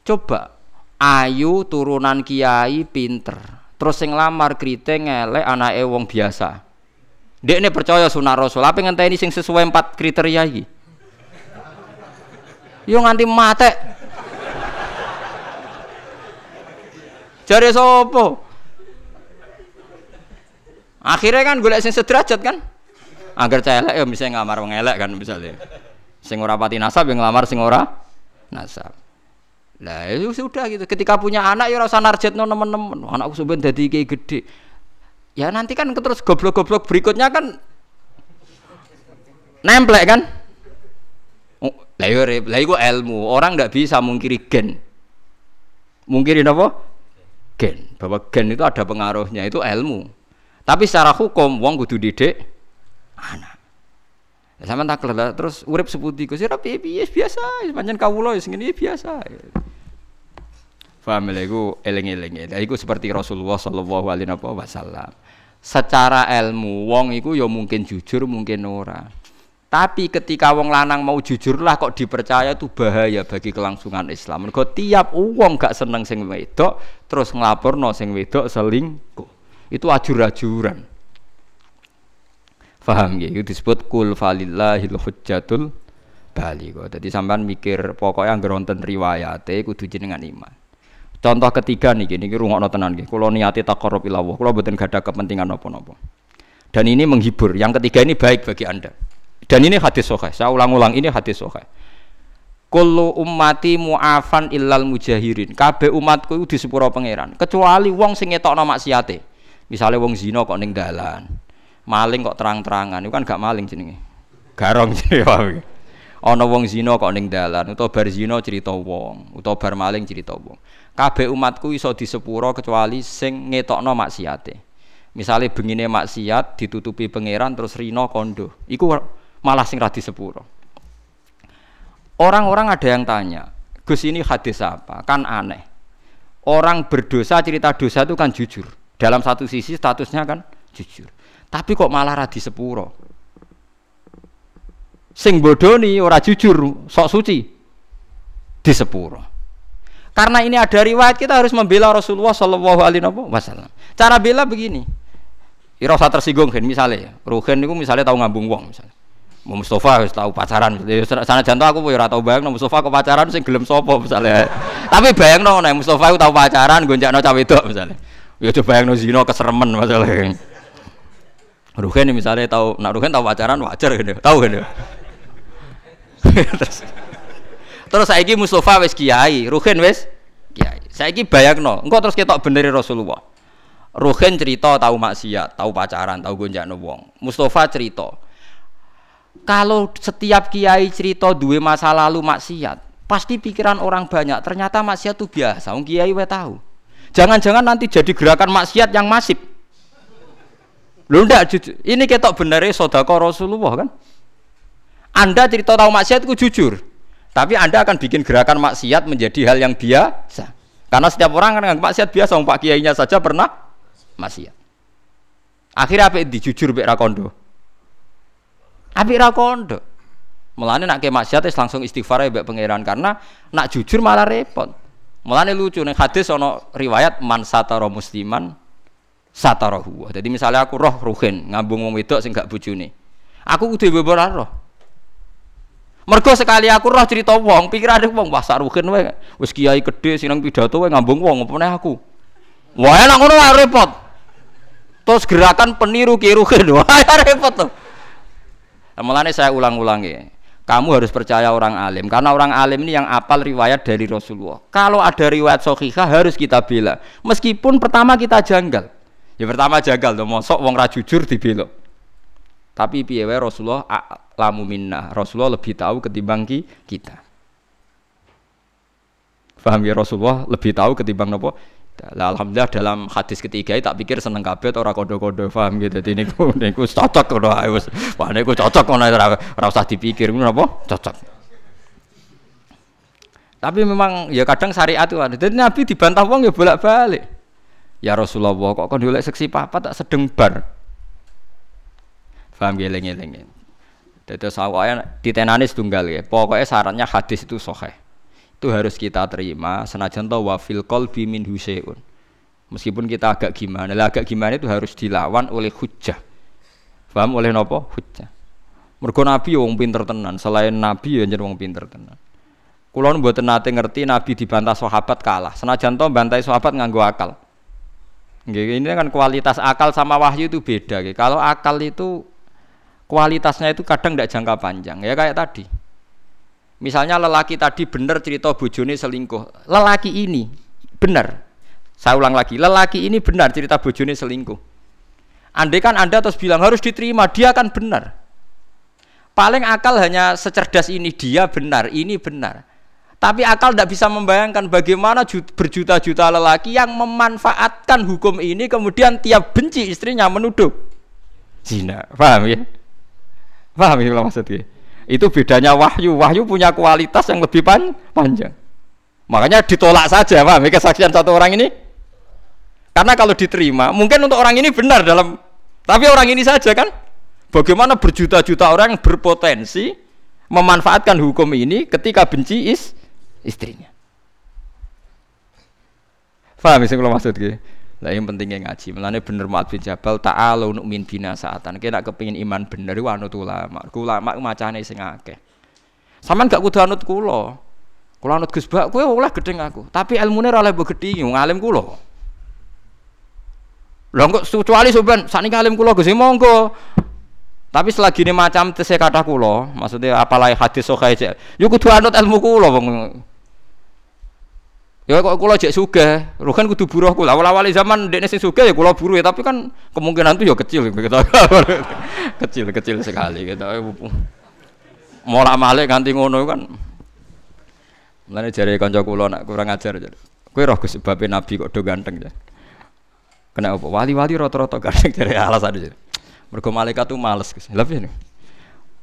Coba ayu turunan kiai pinter terus sing lamar kriting elek anake wong biasa Dek ini percaya sunah rasul apa ngenteni sing sesuai empat kriteria iki yo nganti mate jare sopo akhirnya kan golek sing sederajat kan agar celek ya misalnya ngamar wong elek kan misalnya sing ora pati nasab yang ngelamar sing ora nasab Nah, itu sudah gitu. Ketika punya anak ya rasa narjetno teman-teman. Anakku sebenarnya jadi kayak gede. Ya nanti kan terus goblok-goblok berikutnya kan nemplek kan? Oh, lah yo iya, lah iku ilmu. Orang nggak bisa mungkiri gen. Mungkirin apa? Gen. Bahwa gen itu ada pengaruhnya, itu ilmu. Tapi secara hukum wong kudu didik anak. Ya, sama tak terus urip seputi Gus ya piye biasa, pancen kawula ya sing biasa. Faham lha iku eling-eling. Lha iku seperti Rasulullah sallallahu alaihi wasallam. Secara ilmu wong iku ya mungkin jujur, mungkin ora. Tapi ketika wong lanang mau jujur lah kok dipercaya itu bahaya bagi kelangsungan Islam. Mergo tiap wong gak seneng sing wedok terus nglaporno sing wedok selingkuh. Itu ajur-ajuran. Faham ya? Itu disebut kul falillahil hujjatul baligh. Jadi sampean mikir pokoknya anggere wonten riwayate kudu jenengan iman. Contoh ketiga nih, gini rungokno tenan. Kula niati taqarrub ila Allah. Kula mboten ada kepentingan napa-napa. Dan ini menghibur. Yang ketiga ini baik bagi Anda. Dan ini hadis sahih. Saya ulang-ulang ini hadis sahih. Kullu ummati mu'afan illal mujahirin. Kabeh umatku itu di sepuro pangeran, kecuali wong sing ngetokno maksiate. Misalnya wong zina kok ning dalan. Maling kok terang-terangan, itu kan gak maling jenenge. Garong jenenge. Ana wong zina kok ning dalan, utawa bar zina cerita wong, utawa bar maling cerita wong kabeh umatku iso disepuro kecuali sing ngetokno maksiate. Misale bengine maksiat ditutupi pangeran terus rino kondo. Iku malah sing ra disepuro. Orang-orang ada yang tanya, Gus ini hadis apa? Kan aneh. Orang berdosa cerita dosa itu kan jujur. Dalam satu sisi statusnya kan jujur. Tapi kok malah ra disepuro? Sing bodoni ora jujur, sok suci disepuro. Karena ini ada riwayat kita harus membela Rasulullah Shallallahu Alaihi Wasallam. Cara bela begini. Ira usah tersinggung kan misalnya, Ruhen itu misalnya tahu ngambung wong misalnya. Mau Mustafa harus tahu pacaran. Sana jantung aku ya tahu bayang Mustafa kok pacaran sing gelem sopo misalnya. Tapi bayang no, Mustafa itu tahu pacaran gonjak cawe itu misalnya. Ya coba bayang no zino keseremen masalahnya. Ruhen misalnya tahu, nak Ruhen tahu pacaran wajar kan tahu kan Terus Terus saiki Mustafa wis kiai, Ruhin wis kiai. Saiki bayangno, engko terus ketok beneri Rasulullah. Ruhin cerita tahu maksiat, tahu pacaran, tahu gonjakno wong. Mustafa cerita. Kalau setiap kiai cerita dua masa lalu maksiat, pasti pikiran orang banyak. Ternyata maksiat itu biasa. Wong kiai we tahu. Jangan-jangan nanti jadi gerakan maksiat yang masif. Lu ndak ini ketok beneri sodako Rasulullah kan? Anda cerita tahu maksiat itu jujur. Tapi Anda akan bikin gerakan maksiat menjadi hal yang biasa. Karena setiap orang kan maksiat biasa, Pak Kiainya saja pernah maksiat. Akhirnya apa itu jujur Bek Rakondo? Apik Rakondo. Mulane nak maksiat langsung istighfar ya pangeran karena nak jujur malah repot. Mulane lucu nih hadis ono riwayat man satara musliman satarahu. Jadi misalnya aku roh ruhin ngambung wong wedok sing gak bojone. Aku kudu beber roh. Mergo sekali aku roh cerita wong, pikirane wong wah saruhin wae. Wis kiai gede sinang pidato wae ngambung wong opone aku. Wah enak ngono repot. Terus gerakan peniru kiruhin wah repot tuh. Mulane saya ulang-ulangi. Kamu harus percaya orang alim karena orang alim ini yang apal riwayat dari Rasulullah. Kalau ada riwayat sahihah harus kita bela. Meskipun pertama kita janggal. Ya pertama janggal tuh mosok wong ra jujur dibelok. Tapi piye wae Rasulullah lamu minna. Rasulullah lebih tahu ketimbang kita. Paham ya Rasulullah lebih tahu ketimbang nopo Lah, alhamdulillah dalam hadis ketiga tak pikir seneng kabeh ora kodo-kodo paham gitu. Dadi niku niku cocok ngono ae wis. Wah niku cocok ngono ora ora usah dipikir ngono apa? Cocok. Tapi memang ya kadang syariat itu ada. Jadi Nabi dibantah wong ya bolak-balik. Ya Rasulullah kok kon golek seksi papa tak sedeng bar. Paham geleng-geleng. Dadi sawaya ditenani setunggal ya. Pokoknya syaratnya hadis itu sahih itu harus kita terima. Senajan to wa fil qalbi min huseun meskipun kita agak gimana lah agak gimana itu harus dilawan oleh hujjah. Paham? Oleh nopo? Hujjah. Mergo nabi ya wong pinter tenan. Selain nabi ya jeneng wong pinter tenan. Kula mboten nate ngerti nabi dibantah sahabat kalah. Senajan to bantai sahabat nganggo akal. Ini kan kualitas akal sama wahyu itu beda. Kalau akal itu kualitasnya itu kadang tidak jangka panjang. Ya kayak tadi. Misalnya lelaki tadi benar cerita bojone selingkuh. Lelaki ini benar. Saya ulang lagi, lelaki ini benar cerita bojone selingkuh. Andai kan Anda terus bilang harus diterima, dia akan benar. Paling akal hanya secerdas ini, dia benar, ini benar. Tapi akal tidak bisa membayangkan bagaimana berjuta-juta lelaki yang memanfaatkan hukum ini kemudian tiap benci istrinya menuduh zina. Paham ya? Paham ya maksudnya? Itu bedanya wahyu. Wahyu punya kualitas yang lebih pan panjang. Makanya ditolak saja, paham kesaksian satu orang ini? Karena kalau diterima, mungkin untuk orang ini benar dalam tapi orang ini saja kan bagaimana berjuta-juta orang berpotensi memanfaatkan hukum ini ketika benci is istrinya. Faham sih kalau maksud? Lah yang pentingnya ngaji. Melane bener Mu'ad bin Jabal ta'alu nu'min bina saatan. Kena kepingin iman bener iku anut ulama. Ulama macane sing akeh. Saman gak kudu anut kula. Kula anut Gus Bak kowe oleh gedeng aku. Tapi ilmune ora oleh gedhi wong alim kula. Lah kok kecuali sampean sakniki alim kula Gus monggo. Tapi selagi ini macam tesih kata kula, maksudnya apalagi hadis sahih, yo kudu anut ilmu kula wong Ya kok kula jek sugih, lho kan kudu buruh kula. Awal-awal zaman dekne sing sugih ya kula buruh ya, tapi kan kemungkinan itu ya kecil gitu. kecil kecil sekali gitu. Mola malik ganti ngono kan. Mulane jare kanca kula nak kurang ajar. Kowe roh sebabe nabi kok do ganteng ya. Kena apa? Wali-wali rata-rata ganteng jare alasan jare. Mergo malaikat tuh males Gus. Lha piye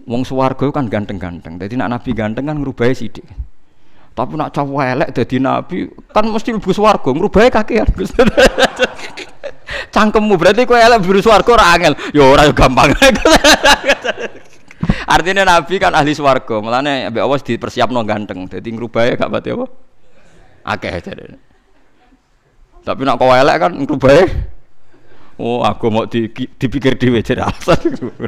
Wong swarga kan ganteng-ganteng. Dadi nak nabi ganteng kan ngrubahi sithik. Tapi nak cowok elek jadi nabi kan mesti lebih swarga, ngrubahe kakean. Cangkemmu berarti kowe elek biru swarga ora angel. Ya ora ya gampang. Artinya nabi kan ahli swarga, mulane ambek Allah dipersiapno ganteng. Dadi ngrubahe gak pati apa? Akeh jare. Tapi nak kowe elek kan ngrubahe Oh, aku mau di, dipikir dhewe jare alasan.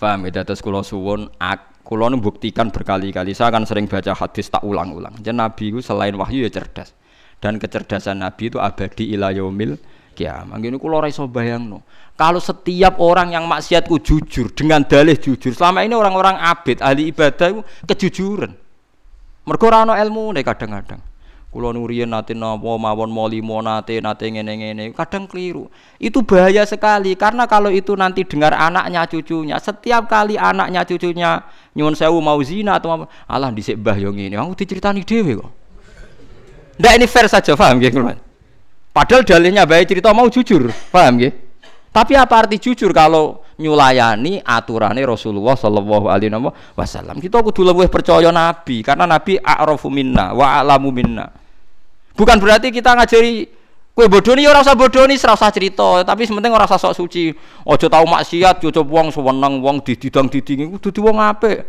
Faham ya, terus kula suwun ak Kulo buktikan berkali-kali. Saya akan sering baca hadis tak ulang-ulang. Jadi Nabi itu selain wahyu ya cerdas. Dan kecerdasan Nabi itu abadi ila yaumil kiamat. Gini kulo raiso bayang no. Kalau setiap orang yang maksiatku jujur dengan dalih jujur, selama ini orang-orang abid ahli ibadah itu kejujuran. Mergo ilmu nih kadang-kadang. Kulo nurian nate napa mawon molimo nate nate ngene-ngene kadang keliru. Itu bahaya sekali karena kalau itu nanti dengar anaknya cucunya, setiap kali anaknya cucunya nyuwun sewu mau zina atau Allah dhisik mbah yo ngene, aku diceritani dhewe kok. Ndak ini fair saja, paham nggih kulo. Padahal dalilnya baik cerita mau jujur, paham nggih? Tapi apa arti jujur kalau nyulayani aturannya Rasulullah Shallallahu Alaihi Wasallam? Kita kudu lebih percaya Nabi karena Nabi a'rafu minna wa a'lamu minna. Bukan berarti kita ngajari kue bodoni ya ora usah bodoni, ora usah cerita, tapi sementing ora usah sok suci. Aja tau maksiat, aja wong sewenang wong dididang didingi kudu di wong apik.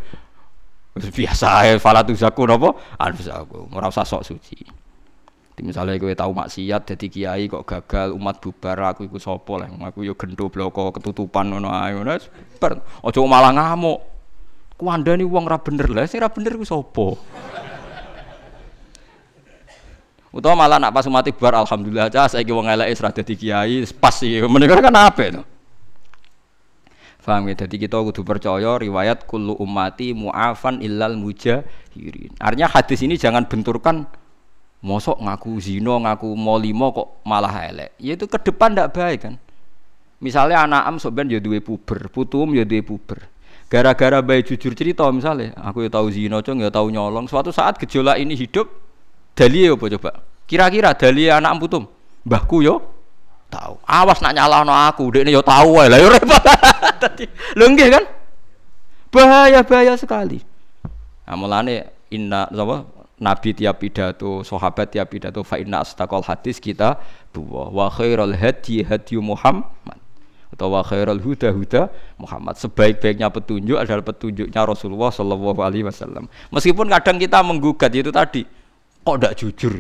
Biasa ae falatu zaku napa? Anfusaku, ora usah sok suci. Misalnya gue tahu maksiat jadi kiai kok gagal umat bubar aku ikut sopo lah aku yo gendo bloko ketutupan ngono ae ngono bar aja malah ngamuk ku nih wong ra bener lah sing ra bener ku sopo Utawa malah nak pas umat bar alhamdulillah aja saya wong eleke serah dadi kiai pas sih. Menika kan apa itu? Paham ya? Jadi kita kudu percaya riwayat kullu ummati mu'afan illal mujahirin. Artinya hadis ini jangan benturkan mosok ngaku zino, ngaku molimo kok malah elek. Ya itu ke depan ndak baik kan. Misalnya anak am sebenarnya ya duwe puber, putum ya duwe puber. Gara-gara baik jujur cerita misalnya, aku ya tahu zino, cong ya tahu nyolong. Suatu saat gejolak ini hidup, dalih apa coba? Kira-kira dalih anak am putum, mbahku yo tahu. Awas nak nyalahno aku, ini yo tahu lah yo repot. Tadi nggih kan? Bahaya bahaya sekali. Nah, inna apa Nabi tiap pidato, sahabat tiap pidato fa inna astaqal hadis kita buah wa khairul hadi hadi Muhammad atau wa khairul huda huda Muhammad. Sebaik-baiknya petunjuk adalah petunjuknya Rasulullah sallallahu alaihi wasallam. Meskipun kadang kita menggugat itu tadi, kok tidak jujur?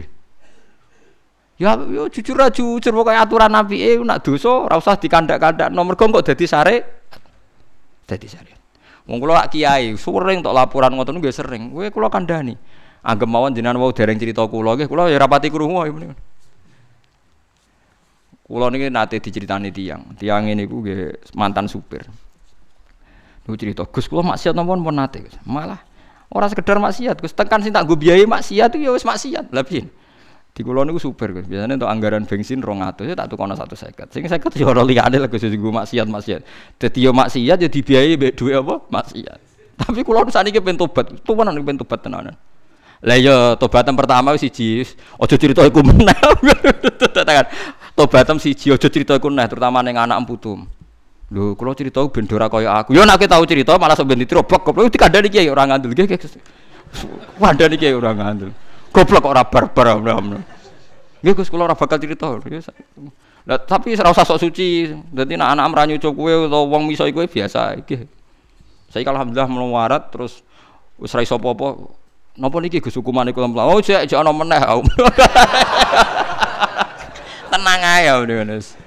Ya, yo jujur aja jujur pokoknya aturan Nabi eh nak dosa ora usah dikandak-kandak nomor kok dadi sare dadi sare. Wong kula kiai sering tok laporan ngoten nggih sering. Kowe kula kandhani. Anggap mawon jenengan wau dereng cerita kula nggih kula ya rapati krungu ya menika. Kula niki nate diceritani tiang. Tiang ini ku mantan supir. Niku cerita, Gus kula maksiat napa pun nate. Malah ora sekedar maksiat, Gus tekan sing tak nggo biayai maksiat itu ya wis maksiat. Lah piye? Di kulo niku super Gus. Biasanya untuk anggaran bensin 200 ya tak tukono 150. Sing 50 ya ora liyane lah Gus gue maksiat-maksiat. Dadi yo maksiat ya dibiayai mbek dhuwit apa? Maksiat. Tapi kulo saniki pengen tobat. Tuwanan pengen tobat tenanan. Lah ya tobatan pertama siji, aja cerita iku meneh. Tobatan siji aja cerita iku meneh, terutama ning anak putum. Lho, kula cerita ben ora kaya aku. Ya nek tahu cerita malah sok ben ditrobok goblok dikandani kiai ora ngandel. Nggih, Wandani kiai ora ngandel. Goblok kok ora barbar. Nggih Gus kula ora bakal cerita. Lah tapi ora usah suci. Dadi nek anak ra nyucuk kowe utawa wong miso kowe biasa iki. Saya alhamdulillah melawarat terus wis apa-apa. Napa niki Gus hukumane kula Oh jek jek ana meneh. Tenang ae ya Mas.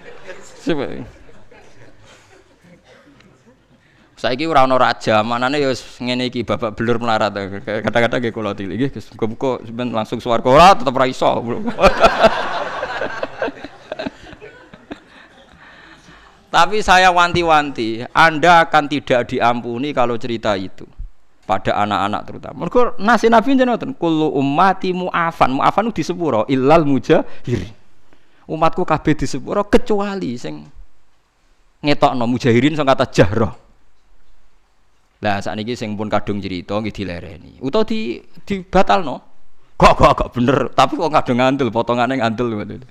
Saiki ora ana raja, manane ya ngene iki babak belur melarat. Kata-kata nggih kula tilik nggih muga-muga sampeyan langsung swarga ora tetep ra iso. Tapi saya wanti-wanti, Anda akan tidak diampuni kalau cerita itu pada anak-anak terutama. Mergo nasi Nabi jenengan kullu ummati mu'afan. Mu'afan di sepuro illal mujahirin. Umatku kabeh di sepuro kecuali sing ngetokno mujahirin sing kata jahroh. Lah saat ini sing pun kadung cerita nggih dilereni. Utawa di no, Kok kok kok bener, tapi kok kadung ngandel potongane ngandel ngoten.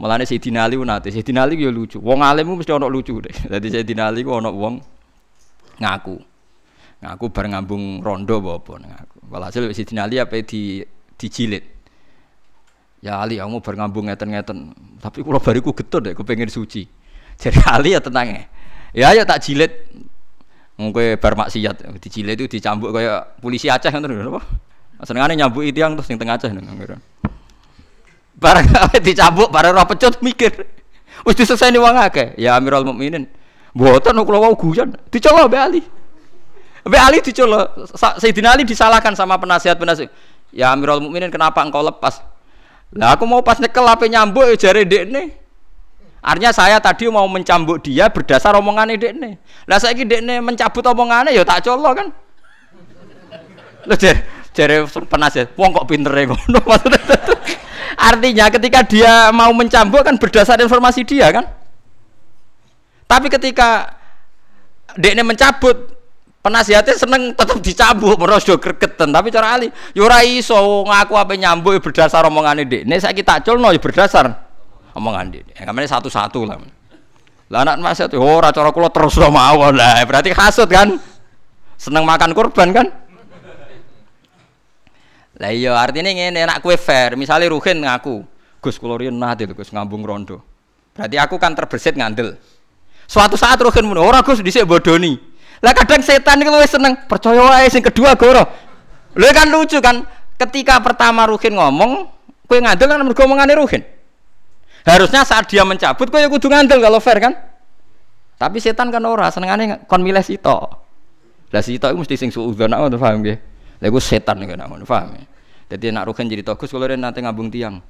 Mulane Sayyidina Ali nate, Sayyidina Ali yo lucu. Wong alim mesti ana lucu. Dadi Sayyidina Ali ku ana wong ngaku. Ngaku bar ngambung rondo apa ngaku. Walhasil Sayyidina Ali apa di dijilid. Ya Ali, kamu bar ngambung ngeten-ngeten. Tapi kula bariku getut deh, pengen suci. Jadi Ali ya tenang ya. Ya ya tak jilid Mungkin bar maksiat dicile itu dicambuk kayak polisi Aceh kan apa? Senengane nyambuk yang terus yang tengah Aceh nang Barang dicambuk barang ora pecut mikir. Wis diselesai wong akeh. Ya Amirul Mukminin. Mboten kula wau guyon. Dicoba Ali. Mbak Ali dicoba. Sayyidina Ali disalahkan sama penasihat-penasihat. Ya Amirul Mukminin kenapa engkau lepas? Lah aku mau pas nyekel ape nyambuk ya jare dekne. Artinya saya tadi mau mencambuk dia berdasar omongan dekne. Lah saiki dekne mencabut omongannya ya tak colok kan. Lho jare jare penasihat, wong kok pintere ngono Artinya ketika dia mau mencambuk kan berdasar informasi dia kan. Tapi ketika dekne mencabut penasihatnya seneng tetap dicambuk meros do tapi cara ali yo ora iso ngaku apa nyambuk berdasar omongane dekne saiki tak culno ya berdasar omongan dia. Ya, kamane satu-satu lah. Lah anak mas itu, oh cara kula terus mawon lah. Berarti kasut kan? Seneng makan kurban kan? Lah iya artinya ngene enak kue fair. Misalnya Ruhin ngaku, Gus kula riyen nate Gus ngambung rondo. Berarti aku kan terbersit ngandel. Suatu saat Ruhin mun ora Gus dhisik bodoni. Lah kadang setan iku luwih seneng percaya wae sing kedua goro. Lha kan lucu kan ketika pertama Ruhin ngomong, kue ngandel kan mergo omongane Ruhin. Harusnya saat dia mencabut ya kudu ngandel kalau fair kan? Tapi setan kan ora senengane kon milih sito. Lah sito iku mesti sing suudzon ngono paham nggih. Lah iku setan kan ngono paham. Jadi nak rugen jadi togus kalau nanti ngabung tiang.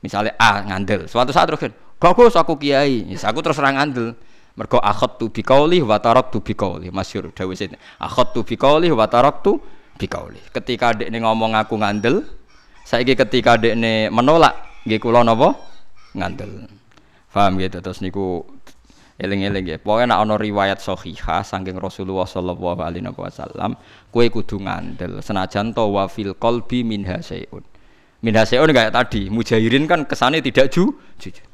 Misalnya A ngandel, suatu saat rugen, bagus aku kiai, aku terus serang ngandel. Mergo akhadtu biqauli wa taraktu biqauli. Masyhur dawuh sini. Akhadtu biqauli wa taraktu biqauli. Ketika dekne ngomong aku ngandel, saiki ketika dekne menolak nggih kula napa? Ngandel. Paham gitu terus niku eling-eling ya. Pokoknya nak ana riwayat sahihah saking Rasulullah sallallahu alaihi wasallam, kowe kudu ngandel senajan to wa fil qalbi min hasyun. Min hasyun kayak tadi, mujahirin kan kesane tidak ju jujur.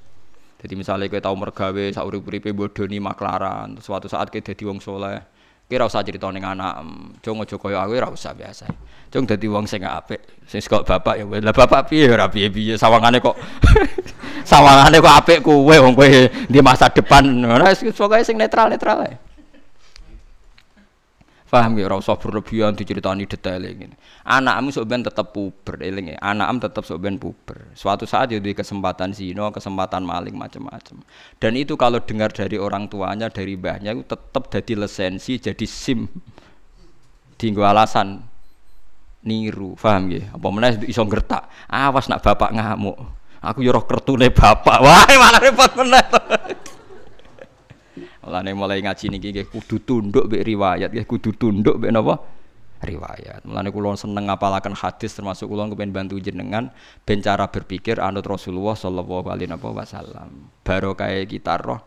Jadi misalnya kita tahu mergawe saurip-uripe bodoni maklaran, suatu saat kita jadi wong soleh, kira usah cerita ning anak, cung aja kaya aku ora usah biasa. Cung dadi wong sing apik, sing kok bapak ya lah bapak piye ora piye-piye sawangane kok sawangane kok apik kuwe wong kowe di masa depan. Ora pokoke sing netral-netral ae. Paham ya ora usah berlebihan diceritani detail ngene. Anakmu sok ben tetep puber eling ya. Anakmu sok ben puber. Suatu saat ya kesempatan zina, kesempatan maling macam-macam. Dan itu kalau dengar dari orang tuanya, dari mbahnya itu tetep jadi lisensi, jadi SIM. Dinggo alasan niru, paham ya? Apa meneh iso ngertak. Awas nak bapak ngamuk. Aku yo roh kertune bapak. Wah, malah repot meneh. Mulane mulai ngaji niki nggih kudu tunduk mbek riwayat, nggih kudu tunduk mbek napa? Riwayat. Mulane kula seneng ngapalaken hadis termasuk kula kepen bantu jenengan ben cara berpikir anut Rasulullah sallallahu alaihi wasallam. Barokah kita roh.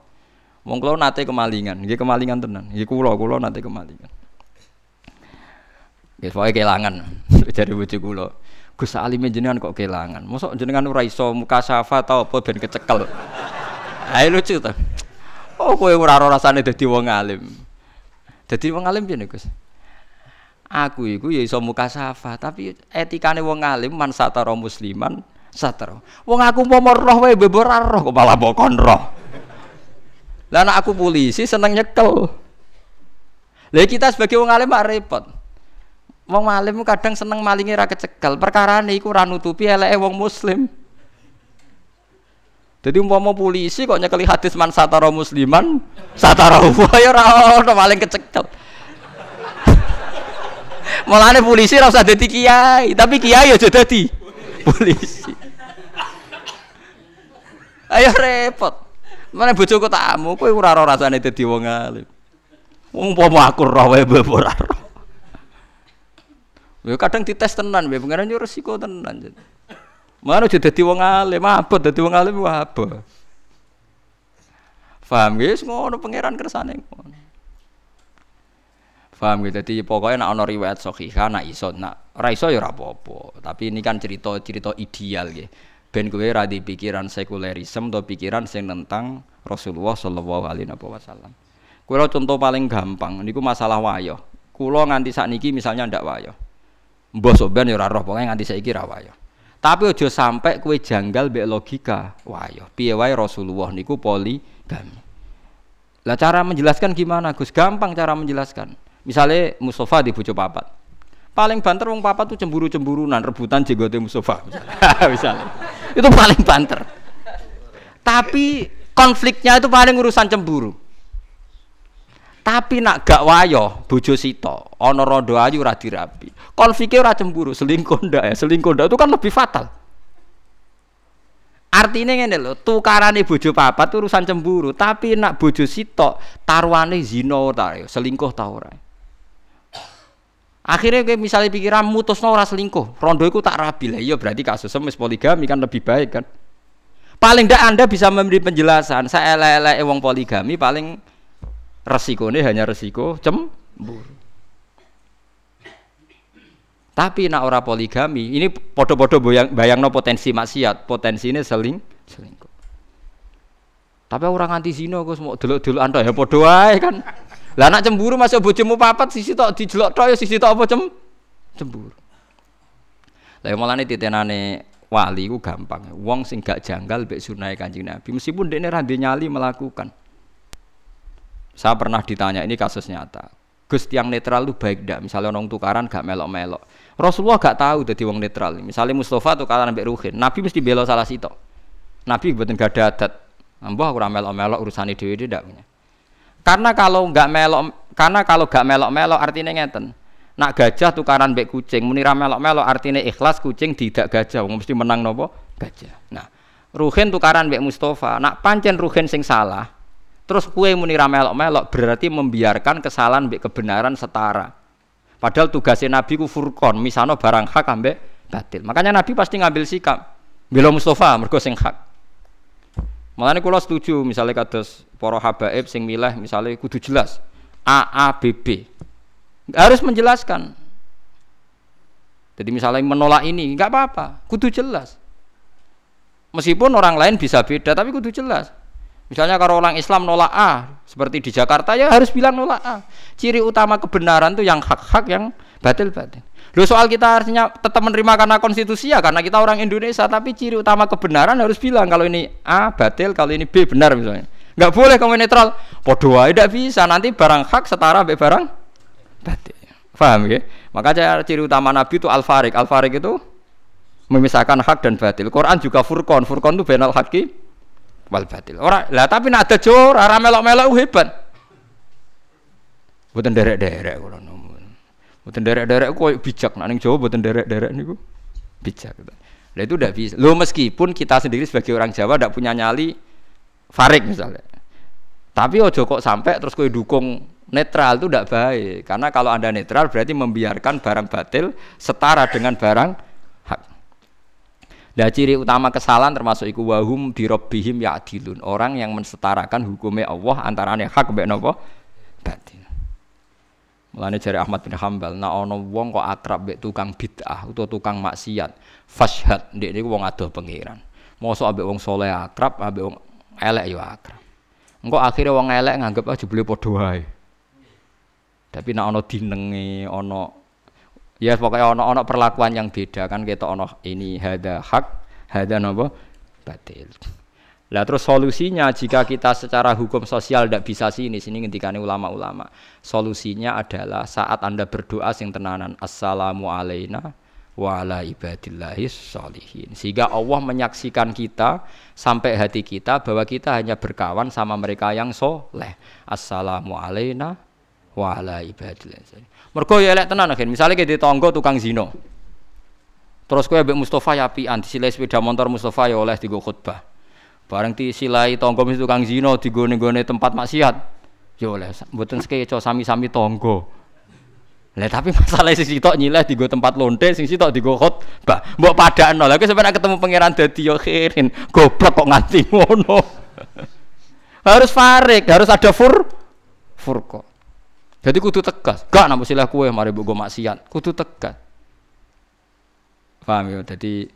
Wong kula nate kemalingan, nggih kemalingan tenan. Nggih kula kula nate kemalingan. Nggih pokoke kelangan jare bojo kula. Gus Alim jenengan kok kelangan. Mosok jenengan ora iso muka syafa ta apa ben kecekel. Ayo lucu ta. Oh kowe ora rasane dadi wong alim. Dadi wong alim piye Gus? Aku iku ya iso muka safa, tapi etikane wong alim man satara musliman satara. Wong aku umpama roh wae bebor roh kok malah bokon roh. Lah anak aku polisi seneng nyekel. Lah kita sebagai wong alim repot. Wong alim kadang seneng malingi ra kecekel. Perkarane iku ora nutupi eleke wong muslim. Jadi umpama polisi kok nyekeli hadis man satara musliman, satara ya ora ono maling kecekel. Mulane polisi ora usah dadi kiai, tapi kiai aja dadi polisi. Ayo repot. Mana bojoku tamu, kowe ora ora rasane dadi wong alim. Wong umpama aku roh wae ora kadang dites tenan, pengen yo resiko tenan. Mana jadi dadi wong alim, apa dadi wong alim apa? Faham guys, ngono pangeran kersane ngono. Faham gitu, jadi pokoknya nak ono riwayat sahihah nak iso, nak ora iso ya apa-apa. Tapi ini kan cerita-cerita ideal gitu. Ben kowe ora di pikiran sekulerisme atau pikiran sing tentang Rasulullah sallallahu alaihi wasallam. Kulo contoh paling gampang, niku masalah wayo. Kulo nganti saat niki misalnya ndak wayo. Mbah soben ya roh, pokoke nganti saiki ra wayo. Tapi ojo sampai kue janggal be logika. Wah yo, piye wae Rasulullah niku poligami. Lah cara menjelaskan gimana Gus? Gampang cara menjelaskan. Misalnya Mustafa di bojo papat. Paling banter wong papat tuh cemburu-cemburunan, rebutan jenggote Mustafa misalnya. Itu paling banter. Tapi konfliknya itu paling urusan cemburu. Tapi nak gak wayo bojo sito, ana rondo ayu ora dirapi. Konfliknya ora cemburu, selingkuh ndak ya. Selingkuh ndak itu kan lebih fatal. Artinya ngene lho, tukarane bojo papat urusan cemburu, tapi nak bojo sito taruhane zina ta, ya, selingkuh ta ora. Akhirnya kayak misalnya pikiran mutus ora selingkuh, rondo itu tak rapi lah, iya berarti kasus semis poligami kan lebih baik kan. Paling ndak anda bisa memberi penjelasan, saya elek-elek wong poligami paling resikonya hanya resiko cemburu. Tapi nak ora poligami, ini podo-podo bayang, bayang no potensi maksiat, potensi ini seling selingkuh. Tapi orang anti zina kok mau delok-delok anda ya podo ae kan. Lah nak cemburu masuk bojomu papat sisi tok dijelok tok ya sisi tok apa cem cemburu. Lah mulane titenane wali ku gampang. Wong sing gak janggal mbek sunah Kanjeng Nabi meskipun dekne ra nyali melakukan. Saya pernah ditanya ini kasus nyata. Gus yang netral itu baik dak? Misalnya orang tukaran gak melok-melok. Rasulullah gak tahu jadi wong netral. Misalnya Mustafa tukaran ambek Ruhin, Nabi mesti bela salah situ. Nabi betul gak ada adat. Mbah aku melok-melok urusan dhewe tidak punya. Karena kalau gak melok karena kalau gak melok-melok artinya ngeten. Nak gajah tukaran mbek kucing, muni melok-melok artinya ikhlas kucing tidak gajah, wong mesti menang nopo? Gajah. Nah, Ruhin tukaran mbek Mustafa, nak pancen Ruhin sing salah, Terus kue muni melok-melok berarti membiarkan kesalahan mbek kebenaran setara. Padahal tugasnya Nabi ku furqon, misano barang hak ambek batil. Makanya Nabi pasti ngambil sikap. Bila Mustafa mergo sing hak. Mulane kula setuju misalnya kados para habaib sing milih misalnya kudu jelas A A B B. Harus menjelaskan. Jadi misalnya menolak ini nggak apa-apa, kudu jelas. Meskipun orang lain bisa beda tapi kudu jelas. Misalnya kalau orang Islam nolak A, seperti di Jakarta ya harus bilang nolak A. Ciri utama kebenaran itu yang hak-hak yang batil-batil. Lo soal kita artinya tetap menerima karena konstitusi ya karena kita orang Indonesia, tapi ciri utama kebenaran harus bilang kalau ini A batil, kalau ini B benar misalnya. Enggak boleh kamu netral. Podo tidak bisa. Nanti barang hak setara be barang batil. Paham ya? Makanya ciri utama Nabi itu al-farik. Al-farik itu memisahkan hak dan batil. Quran juga furqan. Furqan itu benal haki wal batil. Ora, lah tapi nak ada jor, ora melok-melok hebat. Mboten derek-derek kula nuwun. Mboten derek-derek koyo bijak, nak ning Jawa mboten derek-derek niku bijak. Lah itu udah bisa. Lo meskipun kita sendiri sebagai orang Jawa tidak punya nyali farik misalnya. Tapi ojo kok sampai terus kowe dukung netral itu tidak baik. Karena kalau Anda netral berarti membiarkan barang batil setara dengan barang Nah ciri utama kesalahan termasuk iku wahum dirobbihim ya'dilun. Orang yang mensetarakan hukumnya Allah antaranya hak mbek napa? Batin. Mulane jari Ahmad bin Hambal, nak ana wong kok akrab mbek tukang bid'ah utawa tukang maksiat, fashhad ndek niku wong adoh pangeran. Mosok ambek wong soleh akrab, ambek wong elek yo akrab. Engko akhirnya wong elek nganggep aja padha wae. Tapi nak ana dinenge, ana Ya pokoknya ono-ono perlakuan yang beda kan kita ono ini hada hak, hada nopo batil. Lah terus solusinya jika kita secara hukum sosial tidak bisa sini sini ngendikane ulama-ulama. Solusinya adalah saat Anda berdoa sing tenanan assalamu alaina wa ibadillahi sholihin. Sehingga Allah menyaksikan kita sampai hati kita bahwa kita hanya berkawan sama mereka yang soleh. Assalamu alaina wa ibadillahi Mergo ya elek tenan akhir. Misale ke tangga tukang zina. Terus kowe ambek Mustofa ya apian disilai sepeda motor Mustofa ya oleh digo khutbah. Bareng disilai tangga mesti tukang zina digone-gone tempat maksiat. Ya oleh mboten sekeco sami-sami tangga. Lah tapi masalah sing sitok nyileh digo tempat lonte, sing sitok digo khutbah. Mbok padakno. Lah kowe sampeyan ketemu pangeran dadi yo khirin. Goblok kok nganti ngono. harus farik, harus ada fur furqa. Jadi kudu tegas. Gak nampu silah kue mari mbok maksiat. Kudu tegas. Paham ya? Jadi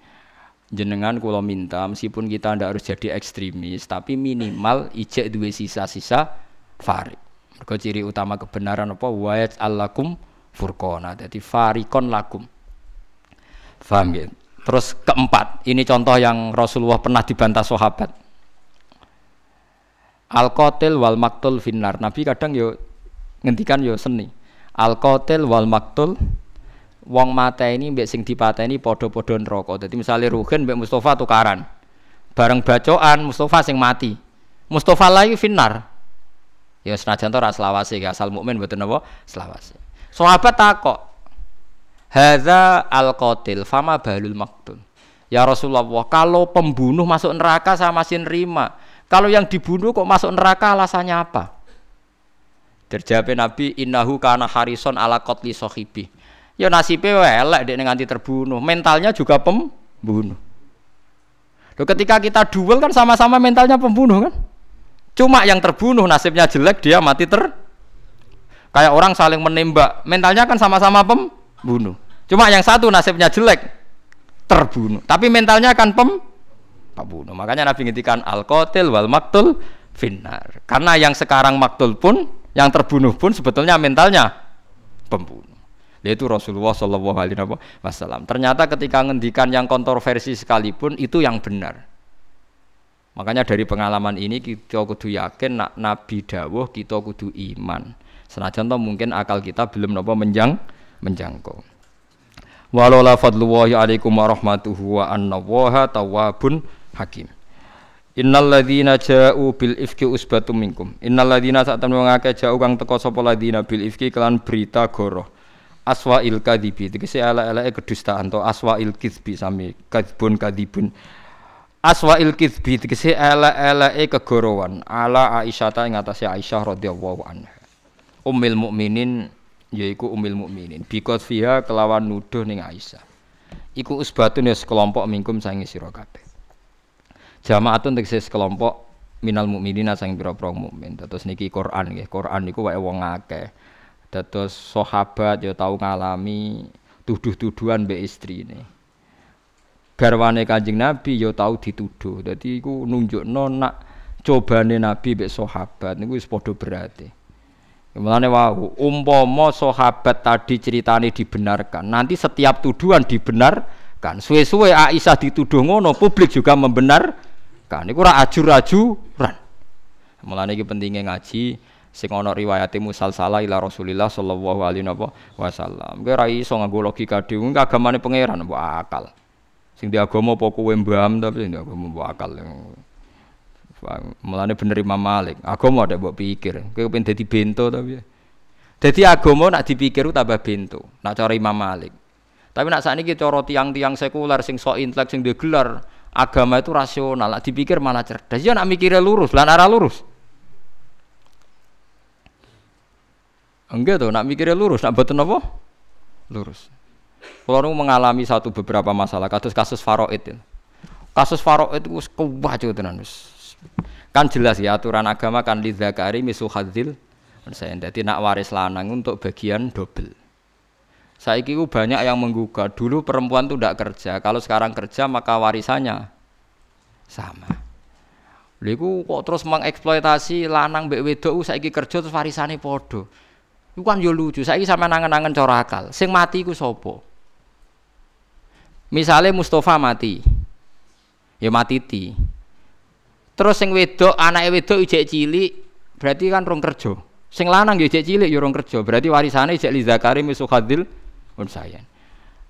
jenengan kula minta meskipun kita ndak harus jadi ekstremis, tapi minimal ijek dua sisa-sisa farik. Mergo ciri utama kebenaran apa wa'at allakum furqona. Jadi farikon lakum. Paham ya? Terus keempat, ini contoh yang Rasulullah pernah dibantah sahabat. Al-qatil wal maktul finnar. Nabi kadang yo ngendikan yo seni. Al qatil wal maktul wong mata ini mbek sing dipateni padha-padha neraka. Dadi misale Ruhin mbek Mustafa tukaran. Bareng bacoan Mustafa sing mati. Mustafa layu finnar. Ya senajan to ora selawase asal mukmin mboten napa selawase. Sahabat takok hadza al qatil fama balul maktul ya Rasulullah kalau pembunuh masuk neraka saya masih nerima kalau yang dibunuh kok masuk neraka alasannya apa Terjawab Nabi innahu kana harison ala qatli sahibi. Ya nasibnya elek dek nganti terbunuh, mentalnya juga pembunuh. Loh, ketika kita duel kan sama-sama mentalnya pembunuh kan? Cuma yang terbunuh nasibnya jelek dia mati ter kayak orang saling menembak, mentalnya kan sama-sama pembunuh. Cuma yang satu nasibnya jelek terbunuh, tapi mentalnya kan pem pembunuh. Makanya Nabi ngintikan al qatil wal maktul finnar. Karena yang sekarang maktul pun yang terbunuh pun sebetulnya mentalnya pembunuh. Yaitu Rasulullah Shallallahu Alaihi Wasallam. Ternyata ketika ngendikan yang kontroversi sekalipun itu yang benar. Makanya dari pengalaman ini kita kudu yakin nak Nabi dawuh kita kudu iman. Senajan toh mungkin akal kita belum nopo menjang menjangkau. Walau la fadlullahi alaikum warahmatuhu wa anna tawwabun hakim. Innal ladzina ja'u bil ifki usbatum minkum. Innal ladzina sak temen wong akeh ja'u kang teka sapa ladzina bil ifki kelan berita goroh. Aswa'il kadhibi. Tegese ala-alake kedustaan to. Aswa'il kizbi sami. Kadzbun kadhibun. aswail kitsbi tegese ele-eleke kegorowan ala Aisyah ta ing atase Aisyah radhiyallahu anha. Ummul mukminin yaiku ummul mukminin bikot fiha kelawan nuduh ning Aisyah. Iku usbatun ya sekelompok mingkum sange sira kabeh jamaatun tegese sekelompok minal mukminin sang pira-pira mukmin terus niki Quran nggih Quran niku wae wong akeh dados sahabat ya tau ngalami tuduh-tuduhan mbek istrine garwane Kanjeng Nabi ya tau dituduh. Dadi iku nunjukno nak cobane Nabi mbek sahabat niku wis padha berarti. Mulane wau umpama sahabat tadi ceritane dibenarkan, nanti setiap tuduhan dibenarkan. Suwe-suwe Aisyah dituduh ngono, publik juga membenarkan. Iku ora ajur-ajuran. Mulane iki pentingnya ngaji sing ana riwayate musalsalah ila Rasulillah sallallahu alaihi wasallam. Kowe ora iso nganggo logika dhewe, agamane pangeran mbok akal. Sing di agama apa kowe mbam tapi sing di agama mbok akal. Mulane bener Imam Malik. Agama ada mbok pikir. Kowe pengen dadi bento tapi. Dadi agama nak dipikir tambah bento. Nak cara Imam Malik. Tapi nak saat ini cara tiang-tiang sekuler sing sok intelek sing gelar agama itu rasional. Nak dipikir malah cerdas. Ya nak mikirnya lurus, lan arah lurus. Enggak tuh, nak mikirnya lurus, nak betul apa? Lurus. Kalau mengalami satu beberapa masalah, kasus kasus faroid. Kasus faroid itu kewajo tenan Kan jelas ya aturan agama kan li zakari misu hadzil saya jadi nak waris lanang untuk bagian double. Saya kira banyak yang menggugat. Dulu perempuan tuh tidak kerja. Kalau sekarang kerja maka warisannya sama. Lalu kok terus mengeksploitasi lanang mbek wedok saiki kerja terus warisane podo. Iku kan yo lucu. Saiki sampe nangen-nangen cara akal. Sing mati iku sapa? Misalnya Mustafa mati, ya mati ti. Terus sing wedok, anake wedok ijek cilik, berarti kan rong kerja. Sing lanang ya ijek cilik ya rong kerja, berarti warisane ijek li zakari misukhadil unsayan.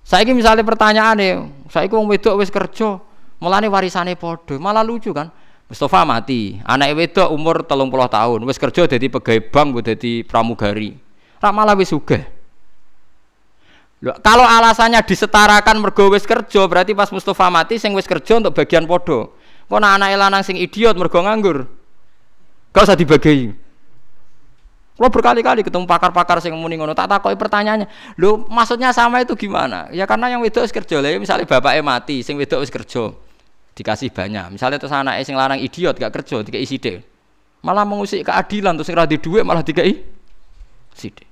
Saiki misalnya pertanyaane, saiki wong wedok wis kerja, mulane warisane padha, malah lucu kan. Mustafa mati, anak wedok umur telung puluh tahun, wis kerja jadi pegawai bank, jadi pramugari. Rak malah wis. Loh, kalau alasannya disetarakan mergo wis kerja, berarti pas Mustafa mati sing wis kerja untuk bagian podo. Kok anak lanang sing idiot mergo nganggur. Gak usah dibagi. Kalau berkali-kali ketemu pakar-pakar sing muni ngono, tak takoki pertanyaannya. Lho, maksudnya sama itu gimana? Ya karena yang wedok wis kerja. Lah misalnya bapaknya mati, sing wedok wis kerja. Dikasih banyak. Misalnya terus anak sing lanang idiot gak kerja, dikai sithik. Malah mengusik keadilan terus sing ra duit malah dikai sithik.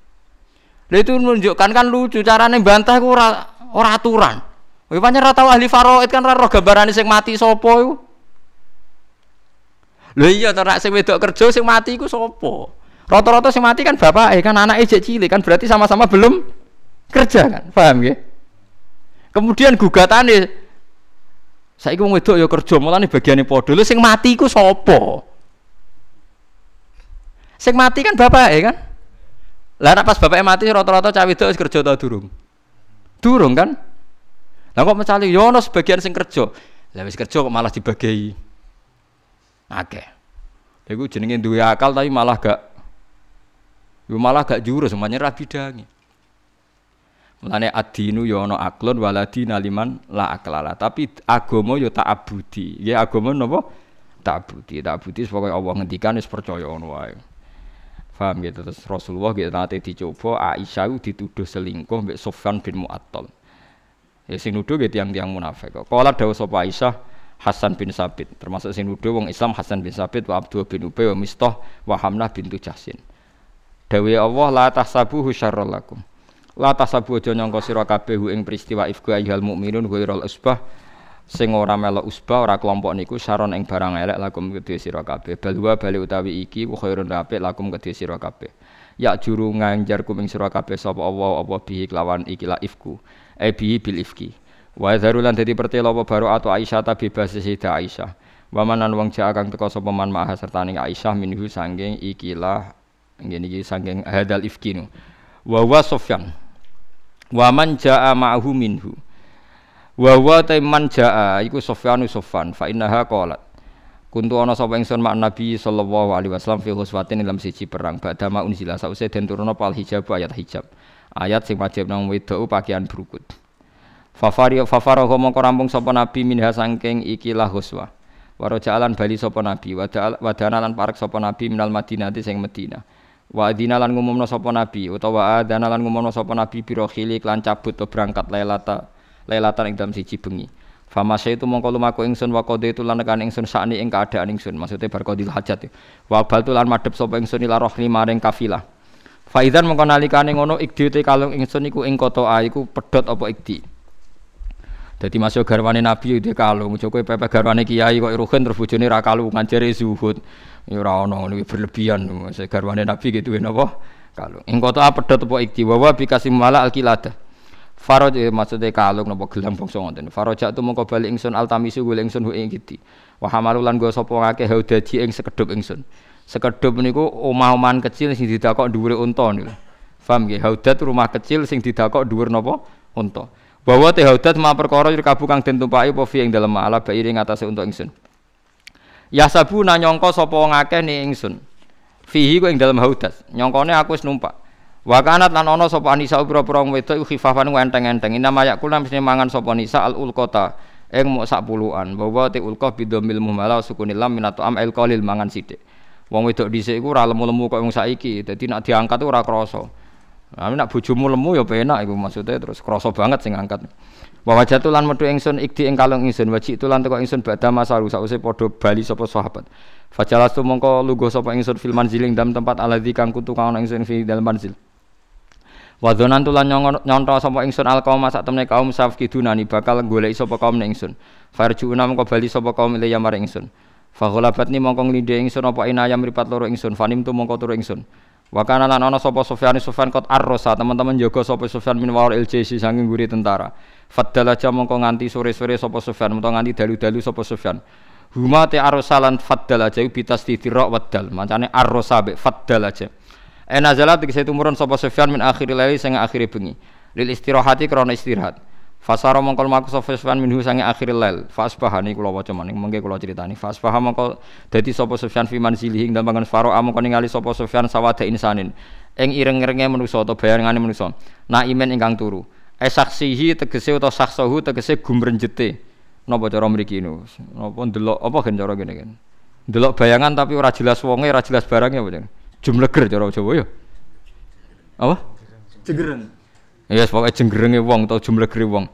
Lha itu menunjukkan kan lucu carane bantah ku ora ora aturan. Kowe pancen ora tau ahli faraid kan ora roh gambarane sing mati sapa iku. Lha iya to nek sing wedok kerja sing mati iku sapa? Rata-rata sing mati kan bapak kan anaknya jek cilik kan berarti sama-sama belum kerja kan. Paham ya? Kemudian gugatane saiki wong wedok ya kerja mulane bagiane padha. Lha sing mati iku sapa? Sing mati kan bapak kan? Lah pas bapaknya mati rata-rata cawe itu kerja tau durung? Durung kan? Lah kok mencari yo ono sebagian sing kerja. Lah wis kerja kok malah dibagi. Akeh. Iku jenenge duwe akal tapi malah gak malah gak jurus semuanya rabi dangi. Mulane adinu yo ono aklon waladi naliman la aklala. Tapi agama yo tak abudi. Ya agama napa? Tak abudi. Tak abudi sebagai Allah ngendikan wis percaya ngono wae. Paham gitu terus Rasulullah gitu nanti dicoba Aisyah dituduh selingkuh mbek Sofyan bin Mu'attal. Ya sing nuduh gitu tiang-tiang munafik. Kala dawuh sapa Aisyah Hasan bin Sabit termasuk sing nuduh wong Islam Hasan bin Sabit wa Abdul bin Ubay wa Mistah wa Hamnah bintu. Dawe Allah la tahsabuhu syarrul lakum. La tahsabu aja nyangka sira kabeh ing peristiwa ifku ayyuhal mukminun ghairal usbah. Sing ora melok usbah ora kelompok niku saron ing barang elek lakum kedhe sira kabeh. Balwa bali utawi iki khairun apik lakum kedhe sira kabeh. Ya juru nganjar kuming sira kabeh sapa Allah apa bihi kelawan iki la ifku? E bihi bil ifki. Wa zarulan dadi pertelo apa baru atau Aisyah ta bebas Sayyidah Aisyah. Wa manan wong jaa kang teka sapa man maha sertaning Aisyah minhu sanging ikilah ngene iki sanging hadal ifkinu wa wa Sufyan. Wa man jaa ma'hu minhu. Wa wa taiman jaa iku Sofyanu Sofan fa innaha qalat. Kuntu ana sapa ingsun mak Nabi sallallahu alaihi wasallam fi khuswatin dalam siji perang badama unzila. Sause den turuna pal hijab ayat hijab. Ayat sing wajib nang wedok pakaian berukut Fafari fafarahu mongko rampung sapa nabi minha sangking ikilah huswa. Waro jalan bali sapa nabi. Wadana lan parek sapa nabi minal Madinah sing Madinah. Wa adina lan ngumumna sapa nabi utawa adana lan ngumumna sapa nabi biro khili lan cabut to berangkat lailata lailatan ing dalam siji bengi. Fama itu mongko lumaku ingsun wa qadaitu lan nekan ingsun sakni ing keadaan ingsun maksudnya bar qadil hajat. Wa baltu lan madhep sapa ingsun ila rohni maring kafilah. Faidan mongko nalikane ngono ikdi te kalung ingsun iku ing kota a iku pedhot apa ikdi. Dadi masuk garwane Nabi itu kalung, Joko pepe garwane kiai kok ruhen terus bojone ra kalungan jere zuhud. Ya ora ono ngono berlebihan. Garwane Nabi gitu napa? Kalung. Ing kota a pedhot apa ikdi wa bikasim mala alqilada. Faraj eh, maksudnya kalung napa gelang bangsa ngoten. Faraj tu mongko bali ingsun altamisu gule ingsun ing kiti. Wa hamalulan go sapa ngake haudaji ing sekedhup ingsun. Sekedhup niku omah-omahan kecil sing didakok dhuwure unta niku. Paham nggih? Haudat rumah kecil sing didakok dhuwur napa? Unta. Bahwa te haudat ma perkara kabu kang den tumpaki apa fi ing dalem ala bairi ing atase unta ingsun. Ya sabu nanyangka sapa ngake ni ingsun. Fihi ku ing dalem haudat. Nyongkone aku wis numpak. Wa kanat lan ana sapa anisa pira-pira wedok khifafan enteng-enteng. Ina mayak kula mesti mangan sapa nisa al ulqata ing mok sak puluhan. Bahwa te ulqa bidomil muhmala sukunil lam minato am el qalil mangan sithik. Wong wedok dhisik iku ora lemu-lemu kok wong saiki. Dadi nek diangkat ora krasa. Nah, nek bojomu lemu ya penak iku maksudnya terus krasa banget sing angkat. Wa wajatu lan ingsun ikdi ing kalung ingsun wajib tulan teko ingsun badha masaru sause padha bali sapa sahabat. Fajalastu mongko lugo sapa ingsun fil manziling dalam tempat aladzi kang kutu kang ingsun fi dalam manzil. Wadhonan tulan nyonto sapa ingsun al kaum sak temne kaum safkidunani bakal goleki sapa kaum ingsun. Farjuuna mongko bali sapa kaum ilya maring ingsun. Fagholabatni mongko nglindhe ingsun apa inaya mripat loro ingsun. Fanim tu mongko turu ingsun. Wa kana lan ana sapa Sufyan Sufyan kot arrosa teman-teman jaga sapa Sufyan min war LJC saking guri tentara. Faddal aja mongko nganti sore-sore sapa Sufyan utawa nganti dalu-dalu sapa Sufyan. Huma te arrosa lan faddal aja bitas titirok waddal. Mancane arrosa be faddal aja. Ena zalat tegese tumurun sapa Sufyan min akhiril laili sing akhire bengi. Lil istirahati krana istirahat. Fasara mongkol maku sapa Sufyan minhu sange akhiril lail. Fasbaha niku kula waca maning mengke kula critani. Fasbaha mongko dadi sapa Sufyan fi manzilihi ing dalem faro among ningali sapa Sufyan sawada insanin. Ing ireng-irenge manusa utawa bayangane manusa. Naimen ingkang turu. Esaksihi tegese utawa saksahu tegese gumrenjete. Napa cara mriki niku? Napa ndelok apa gen cara ngene kan? Ndelok bayangan tapi ora jelas wonge, ora jelas barangnya apa jenenge? jumleger cara Jawa ya. Apa? Ya yes, pokoke jenggerenge wong atau jumlegere wong.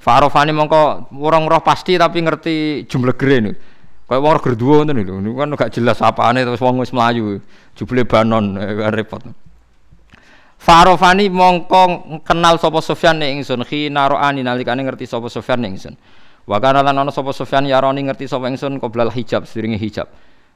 Farofani mongko orang roh pasti tapi ngerti jumlegere niku. Kayak wong gerduwo ngoten lho. Niku kan gak jelas apane terus wong wis mlayu. Jubile banon eh, repot. Farofani mongko kenal sapa Sufyan ning ingsun khina roani nalikane ngerti sapa Sufyan ning ingsun. Wa kana lan ana sapa Sufyan yaroni ngerti sapa ingsun qoblal hijab sedurunge hijab.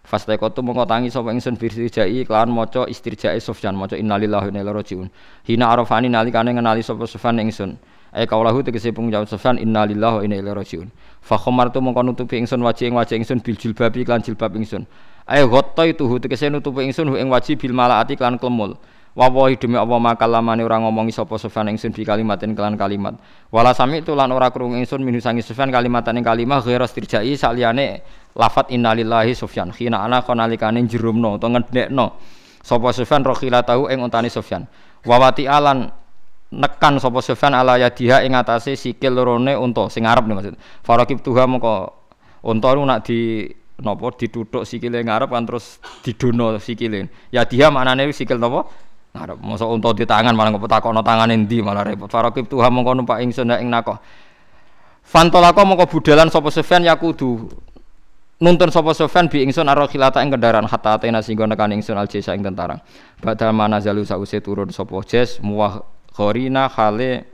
Fastaikotu mongko tangi sapa ingsun firjai kelawan maca istirjae Sufyan maca innalillahi wa inna ilaihi rajiun. Hina arafani nalikane ngenali sapa Sufyan ingsun. Ai kaulahu tegese pengucap Sufyan innalillahi wa inna ilaihi rajiun. Fa khamartu mongko nutupi ingsun wajih ing wajih ingsun bil jilbabi lan jilbab ingsun. Ai ghatta itu tegese nutupi ingsun ing wajih bil malaati lan klemul. Wawahi demi Allah maka lamane ora ngomongi sapa Sufyan ingsun bi kalimatin kelan kalimat. Wala sami itu lan ora krungu ingsun minu sangi Sufyan kalimatan ing kalimah ghairu istirjai saliyane lafat innalillahi Sufyan. Khina ana konalikane jerumno utawa ngedekno sapa Sufyan rokhila tahu ing untane Sufyan. Wawati alan nekan sapa Sufyan ala yadiha ing atase sikil lorone unta sing ngarep maksud. Farakib tuha moko unta nak di napa dituthuk sikile ngarep kan terus didono sikile. Ya dia maknane sikil napa? Arep masa unta di tangan malah kok takono tangane ndi malah repot. Farakib tuha mongko numpak ingsun ing nakoh. Fantolako mongko budalan sapa Sufyan yakudu nuntun sapa Sufyan bi ingsun aro khilata ing kendaraan hatta atena singgo nekan ingsun aljesa ing tentara. Badal mana zalu sause turun sapa jes muwah khorina khale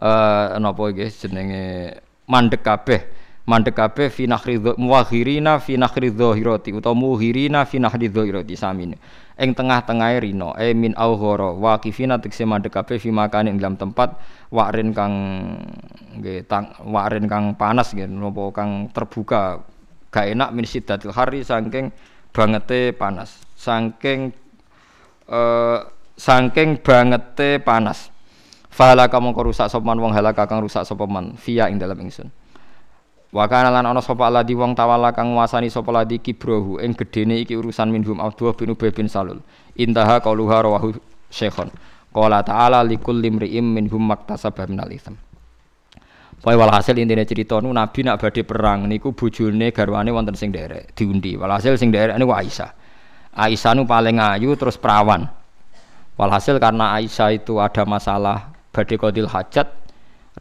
eh napa iki jenenge mandek kabeh mandek kabeh fi nakhri muwahirina fi nakhri dhahirati utawa muhirina fi nakhri dhahirati samine ing tengah-tengahe rino. E min aughara waqifina tekse madhep kabeh fi makane dalam tempat. Wakrin kang nggih tang wakrin kang panas nggih napa kang terbuka. Gak enak min siddatil hari saking bangete panas. Saking eh saking bangete panas. Fala kamu rusak sapa wong halaka kang rusak sapa man. Via ing dalam ingsun Wa kana lan ana sapa ladi wong tawala kang nguasani sapa ladi kibrohu ing gedene iki urusan minhum Abdullah bin Ubay bin Salul. Intaha qauluha rawahu Syekhon. Qala ta'ala likul limri'im minhum maktasaba minal itsam. Pokoke walhasil intine cerita nu Nabi nak badhe perang niku bojone garwane wonten sing derek diundi. Walhasil sing derek niku Aisyah. Aisyah nu paling ayu terus perawan. Walhasil karena Aisyah itu ada masalah badhe kodil hajat,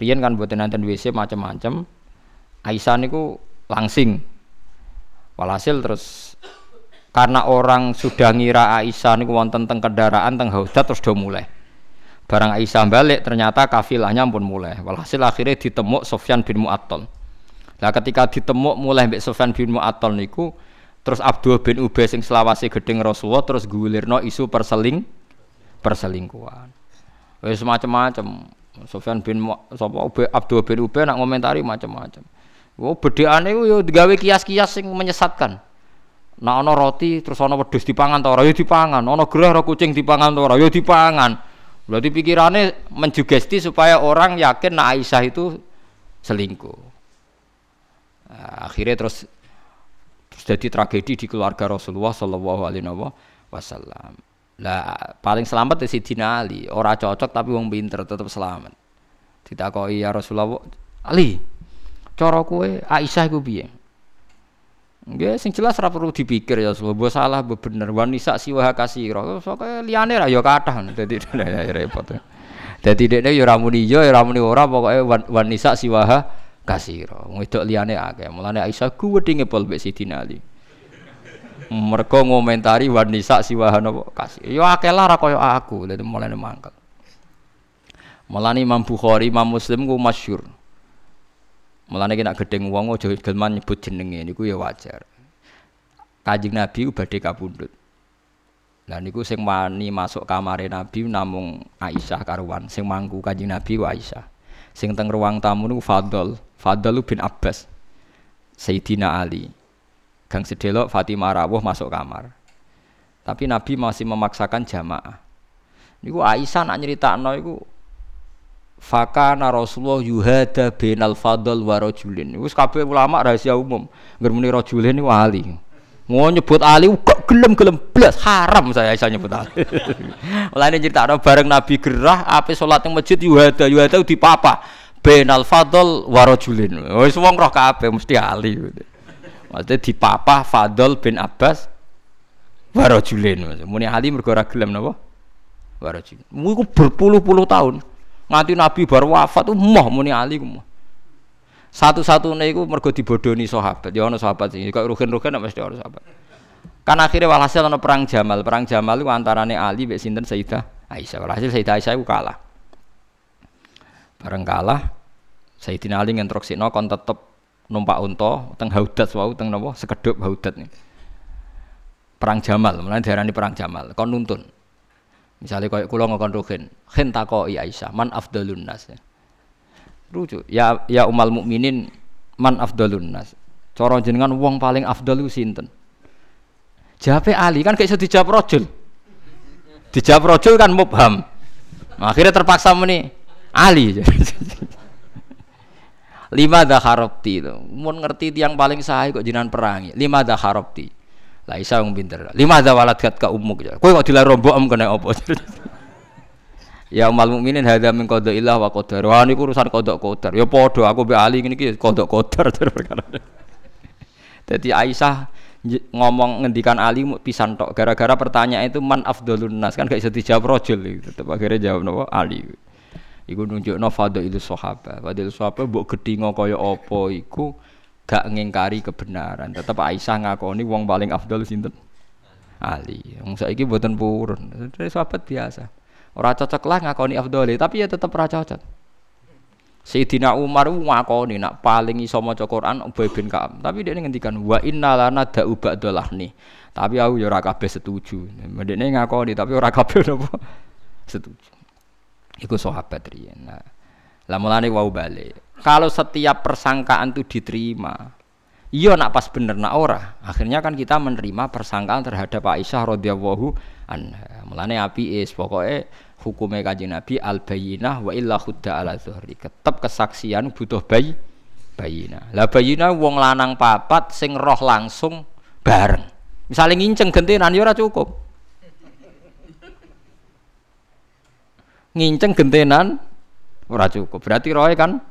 riyen kan buat nanten WC macam-macam. Aisyah niku langsing. Walhasil terus karena orang sudah ngira Aisyah niku wonten teng kendaraan teng haudat terus do mulai. Barang Aisyah balik ternyata kafilahnya pun mulai. Walhasil akhirnya ditemuk Sofyan bin Mu'attal. Nah ketika ditemuk mulai Mbak Sofyan bin Mu'attal niku terus Abdul bin Ubay sing selawase gedeng Rasulullah terus gulirno isu perseling perselingkuhan. Wis macam-macam. Sofyan bin Ubay Abdul bin Ubay nak ngomentari macam-macam. Oh bedheane yo digawe kias-kias sing menyesatkan. Nak ana roti terus ana wedhus dipangan ta ora ya dipangan, ana gerah ora kucing dipangan ta ora ya dipangan. Berarti pikirannya menjugesti supaya orang yakin nak Aisyah itu selingkuh. Nah, akhirnya terus terus jadi tragedi di keluarga Rasulullah Shallallahu Alaihi Wasallam. Lah paling selamat di Sidina Ali. Orang cocok tapi wong pinter tetap selamat. Ditakoi ya Rasulullah Ali, cara kue Aisyah iku piye? Nggih sing jelas ora perlu dipikir ya mbok salah mbok bener wanisa siwa kasira. Soke liyane ra ya kathah dadi repot. Dadi dekne ya ora muni ya ora muni ora pokoke wanisa siwa kasira. Wedok liyane akeh. Mulane Aisyah kuwedhi ngepol mbek Sidina Ali. Mergo ngomentari wanisa siwa napa kasir. Ya akeh lah ra kaya aku. Dadi mulane mangkel. Mulane Imam Bukhari, Imam Muslim ku masyhur. Mulane kena gedeng wong aja gelman nyebut jenenge niku ya wajar. Kanjeng Nabi badhe kapundhut. Lah niku sing wani masuk kamare Nabi namung Aisyah karuan, sing mangku Kanjeng Nabi ku Aisyah. Sing teng ruang tamu niku Fadl, Fadl bin Abbas. Sayyidina Ali. Gang sedelok Fatimah rawuh masuk kamar. Tapi Nabi masih memaksakan jamaah. Niku Aisyah nak nyeritakno iku Fakana Rasulullah yuhada binal fadl wa rajulin. Wis kabeh ulama rahasia umum. Ngger muni rajulin niku ahli. Mau nyebut Ali kok gelem-gelem blas haram saya bisa nyebut Ali. Mulane nyeritakno bareng Nabi gerah ape salat ning masjid yuhada yuhada di papa. Binal fadl wa rajulin. Wis wong roh kabeh mesti Ali. Maksudnya di papa Fadl bin Abbas wa rajulin. Muni Ali mergo ora gelem napa? Wa rajulin. Iku berpuluh-puluh tahun. Nganti Nabi baru wafat tuh moh muni Ali ku. Satu-satunya itu mergo dibodoni sahabat. Ya sahabat sih. Kok rugen-rugen mesti ono sahabat. Kan akhirnya walhasil ono perang Jamal. Perang Jamal itu antarane Ali mbek sinten Sayyidah Aisyah. Walhasil Sayyidah Aisyah itu kalah. Bareng kalah Sayyidina Ali ngentroksikno kon tetep numpak unta teng haudat wau teng napa sekedhop haudat nih. Perang Jamal, mulane diarani perang Jamal. Kon nuntun. Misalnya kayak kulo ngokon rugen, khen takoi Aisyah, man afdalun nas. Lucu. Ya ya umal mukminin man afdalun nas. Cara jenengan wong paling afdal sinten? Jawabe Ali kan kayak dijawab rajul. Dijawab rajul kan mubham. Akhirnya terpaksa muni Ali. Lima dah harapti itu. Mun ngerti tiang paling sahih kok jinan perangi. Lima dah harapti. Lah Isa wong pinter. Lima ada walad kat ka umuk ya. Kowe kok dilar rombok am kena apa? ya umal mukminin hadza min qada ilah wa qadar. Wah niku urusan qada qadar. Ya padha aku mbek Ali ngene iki qada qadar perkara. Dadi Aisyah ngomong ngendikan Ali pisan tok gara-gara pertanyaan itu man afdalun nas kan gak bisa dijawab rajul tetep akhirnya jawab napa Ali. Iku nunjukno fadhailus sahabat. Fadhailus sahabat mbok gedhinga kaya apa iku gak ngingkari kebenaran. Tetap Aisyah ngakoni wong paling afdal sinten? Ali. Wong saiki mboten purun. Dari sahabat biasa. Ora cocok lah ngakoni afdal, tapi ya tetap ora cocok. Sayyidina Umar ngakoni nak paling iso maca Quran Ubay bin Ka'ab. Tapi dia ngendikan wa inna lana da'u nih. Tapi aku ya ora kabeh setuju. Mendene ngakoni tapi ora kabeh napa setuju. Iku sahabat riyen. Nah, lah mulane wau balik. Kalau setiap persangkaan itu diterima, iya nak pas bener nak ora. Akhirnya kan kita menerima persangkaan terhadap Aisyah radhiyallahu anha. Mulane api is pokoknya hukumnya kaji Nabi al bayinah wa illa khudda ala zuhri. Tetap kesaksian butuh bayi bayinah. Lah bayinah wong lanang papat sing roh langsung bareng. Misalnya nginceng gentenan ya ora cukup. Nginceng gentenan ora cukup. Berarti roe kan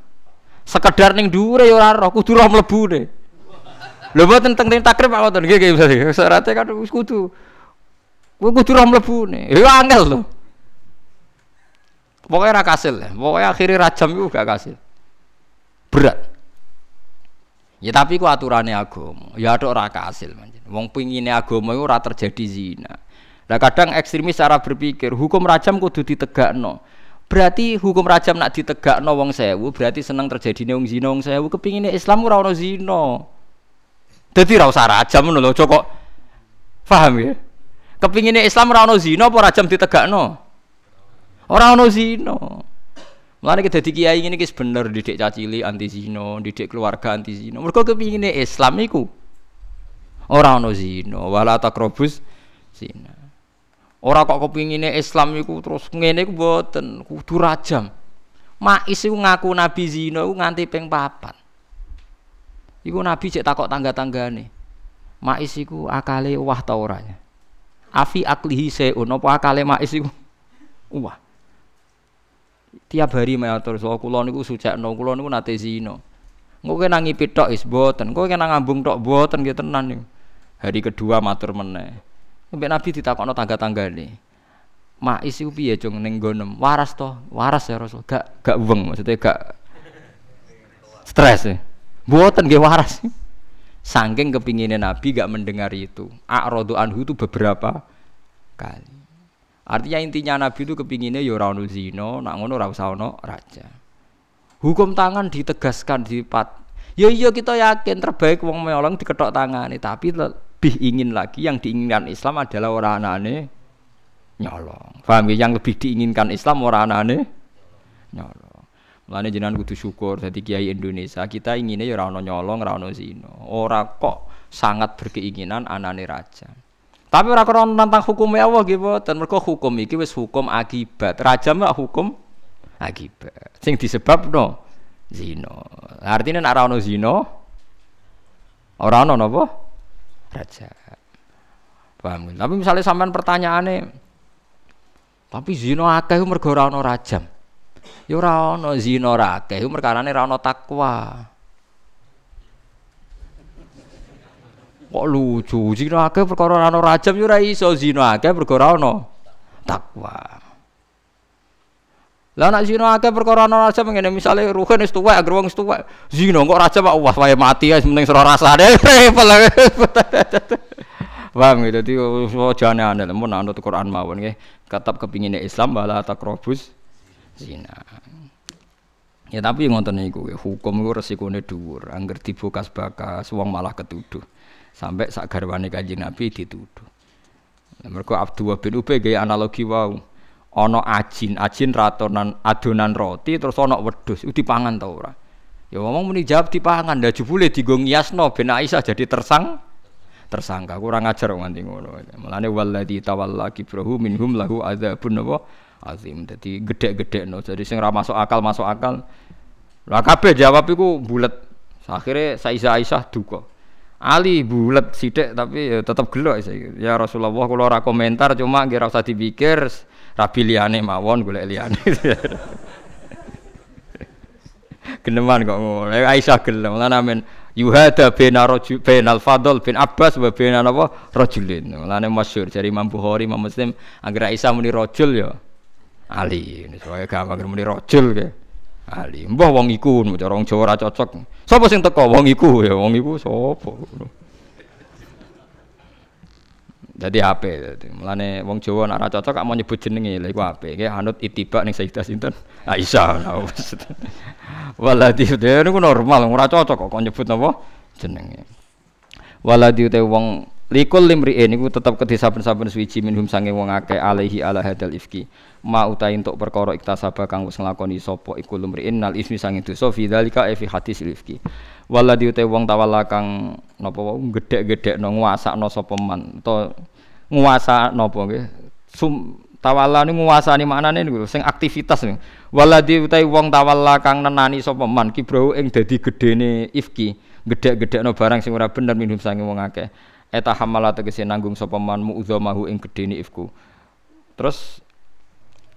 Sekedar ning dhuwure ya ora roh, kudu roh mlebune. Lho mboten teng teng takrib apa to nggih nggih syaratnya kan kudu. Kuwi kudu roh mlebune. Ya angel lho. Pokoknya ra kasil ya. Pokoknya akhirnya rajam itu gak kasil. Berat. Ya tapi ku aturannya agama. Ya ada ora kasil manjen. Wong pingine agama itu ora terjadi zina. Nah kadang ekstremis cara berpikir hukum rajam kudu ditegakno. Berarti hukum rajam nak ditegakno wong sewu berarti seneng terjadi wong zina wong sewu kepingine Islam ora ono zina. Dadi ora usah rajam ngono lho, kok paham ya? Kepingine Islam ora ono zina apa rajam ditegakno? Ora ono zina. Mulane kita dadi kiai ngene iki bener didik cacili anti zina, didik keluarga anti zina. Mergo kepingine Islam iku ora ono zina, wala takrobus zina. Ora kok kepingine Islam iku terus ngene iku mboten, kudu rajam. Ma'is iku ngaku nabi zina iku nganti ping papat. Iku nabi cek takok tangga-tanggane. Ma'is iku akale wah ta ora ya? Afi aklihi seun apa akale Ma'is iku wah tiap hari matur so kula niku sucekno kula niku nate zina engko kena ngipit tok is boten engko kena ngambung tok boten nggih tenan niku hari kedua matur meneh Mbak Nabi ditakokno tangga-tanggane Mais iku piye cung ning gonem waras to waras ya Rasul gak gak weng maksudnya gak stres ya boten nggih waras Sangking kepinginnya Nabi gak mendengar itu. A'rodu anhu itu beberapa kali. Artinya intinya Nabi itu kepinginnya ya ora zina, nak ngono ora raja. Hukum tangan ditegaskan di pat. Ya iya kita yakin terbaik wong melong diketok tangan tapi lebih ingin lagi yang diinginkan Islam adalah orang anane nyolong. Paham ya? Yang lebih diinginkan Islam orang anane nyolong. Mulane jenengan kudu syukur dadi kiai Indonesia, kita inginnya ya ora nyolong, ora ono zina. Ora kok sangat berkeinginan anane raja. Tapi ora krono tentang hukum Allah nggih mboten. Mergo hukum iki wis hukum akibat. Raja mah hukum akibat. Sing disebabno zina. Artinya nek ora ono zina ora ono napa? Raja. Paham? Tapi misalnya sampean pertanyaane tapi zina akeh mergo ora ono rajam. Ya ora ono zina ora akeh ora ono takwa. Kok lucu, zina akeh perkara ana rajam yo ora iso zina akeh perkara ana takwa. Lah nek zina akeh perkara ana rajam ngene misale ruhen wis tuwek agar wong wis tuwek zina kok rajam kok wah wae mati ya penting sira rasane. Paham gitu, dadi jane aneh mun anut Quran mawon nggih. Tetap kepingine Islam wala takrobus zina. Ya tapi ngoten niku hukum iku resikone dhuwur, angger dibukas-bakas wong malah ketuduh sampai sak garwane Kanjeng Nabi dituduh. Mergo Abdullah bin Ubay gaya analogi wau. Ana ajin, ajin ratonan adonan roti terus ana wedhus, itu dipangan ta ora? Ya ngomong muni jawab dipangan, dah jebule digo ngiasno ben Aisyah jadi tersang tersangka. Kurang ajar nganti ngono. Mulane walladzi tawalla kibrahu minhum lahu adzabun apa azim. Dadi gedhe-gedhekno. Jadi sing masuk akal masuk akal. Lah kabeh jawab iku bulet. Akhirnya Aisyah Aisyah duka. Ali bulat sidik tapi ya tetap gelo ya Rasulullah kalau ora komentar cuma kira usah dipikir rabi liane mawon golek liane geneman kok ngono. Aisyah gelem. Lan amen yuhada bin rajul bin al fadl bin Abbas wa bin apa rajulin. Lan masyhur. Dari Imam Bukhari Imam Muslim agar Aisyah muni rajul ya. Ali. Ini soalnya gampang muni rajul ke. Ali, mbah wong iku cara wong Jawa ora cocok. Sapa sing teko? Wong iku ya wong iku sapa. Dadi ape dadi. Mulane wong Jawa nek cocok gak mau nyebut jenenge lha iku ape. Ki anut itibak ning Sayyidah sinten? Aisyah. Waladi dhewe niku normal ora cocok kok nyebut napa jenenge. Waladi te wong Likul limri'in niku tetep kedhe saben-saben suwiji minhum sange wong akeh alaihi ala hadal ifki. Ma utai untuk perkara iktasaba kang wis nglakoni sapa iku limri'in nal ismi sange dosa fi dzalika fi hadis ifki. Waladi utai wong tawalla kang napa wae gedhek-gedhekno nguasakno sapa man to nguasa napa nggih. Sum tawalla niku nguasani maknane niku sing aktivitas niku. Waladi utai wong tawalla kang nenani sapa man kibrau ing dadi gedene ifki. Gedhek-gedhekno barang sing ora bener minhum sange wong akeh eta hamala tegese nanggung sapa man mu'dzamahu ing gedene ifku terus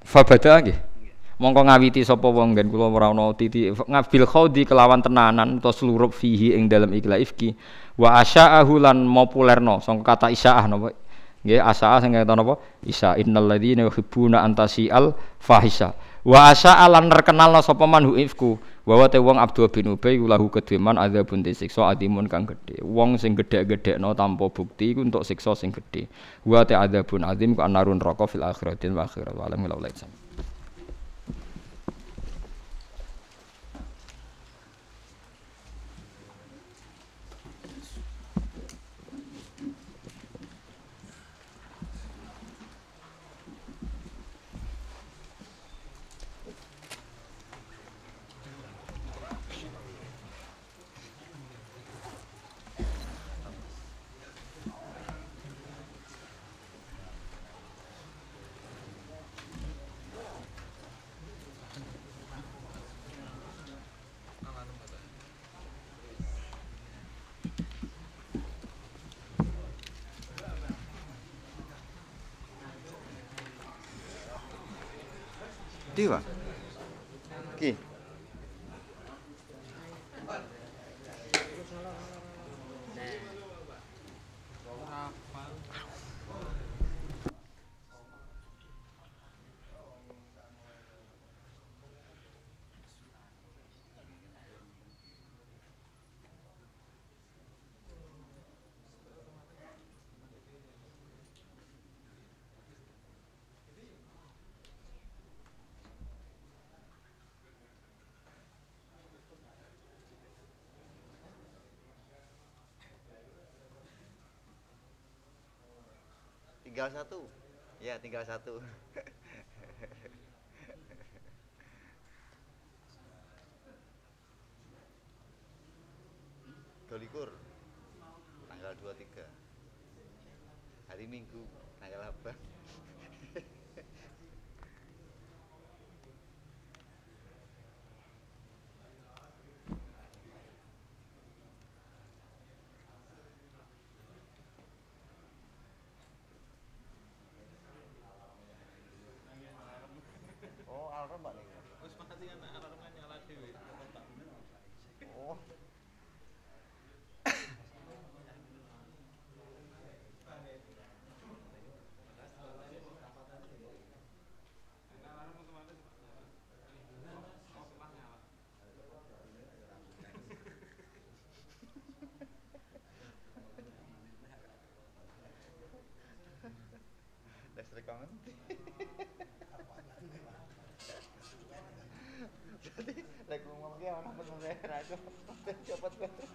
fabada nggih mongko ngawiti sapa wong gen kula ora ana titi ngabil khaudi kelawan tenanan utawa seluruh fihi ing dalam ikla ifki wa asya'ahu lan populerno sangka kata isya'ah napa? Nggih asaa sing kata napa? Isa innal ladzina yuhibbuna antasial fahisha wa asya'a lan terkenal sapa man hu ifku? Wa te wong Abdul bin Ubay lahu kedheman adzabun siksa adimun kang gedhe. Wong sing gedhe-gedhekno tanpa bukti iku untuk siksa sing gedhe. Wa te adzabun adzim ku anarun neraka fil akhiratin wa akhirat wa alam коллектива Tinggal satu. Ya, tinggal satu. Dolikur tanggal 23 hari Minggu tanggal apa? oh, alarm Mbak nih. Wis mati kan alarm kan nyala dhewe. Oh. Kamu Jadi, lagi ngomong dia mana bener ya, cepet banget.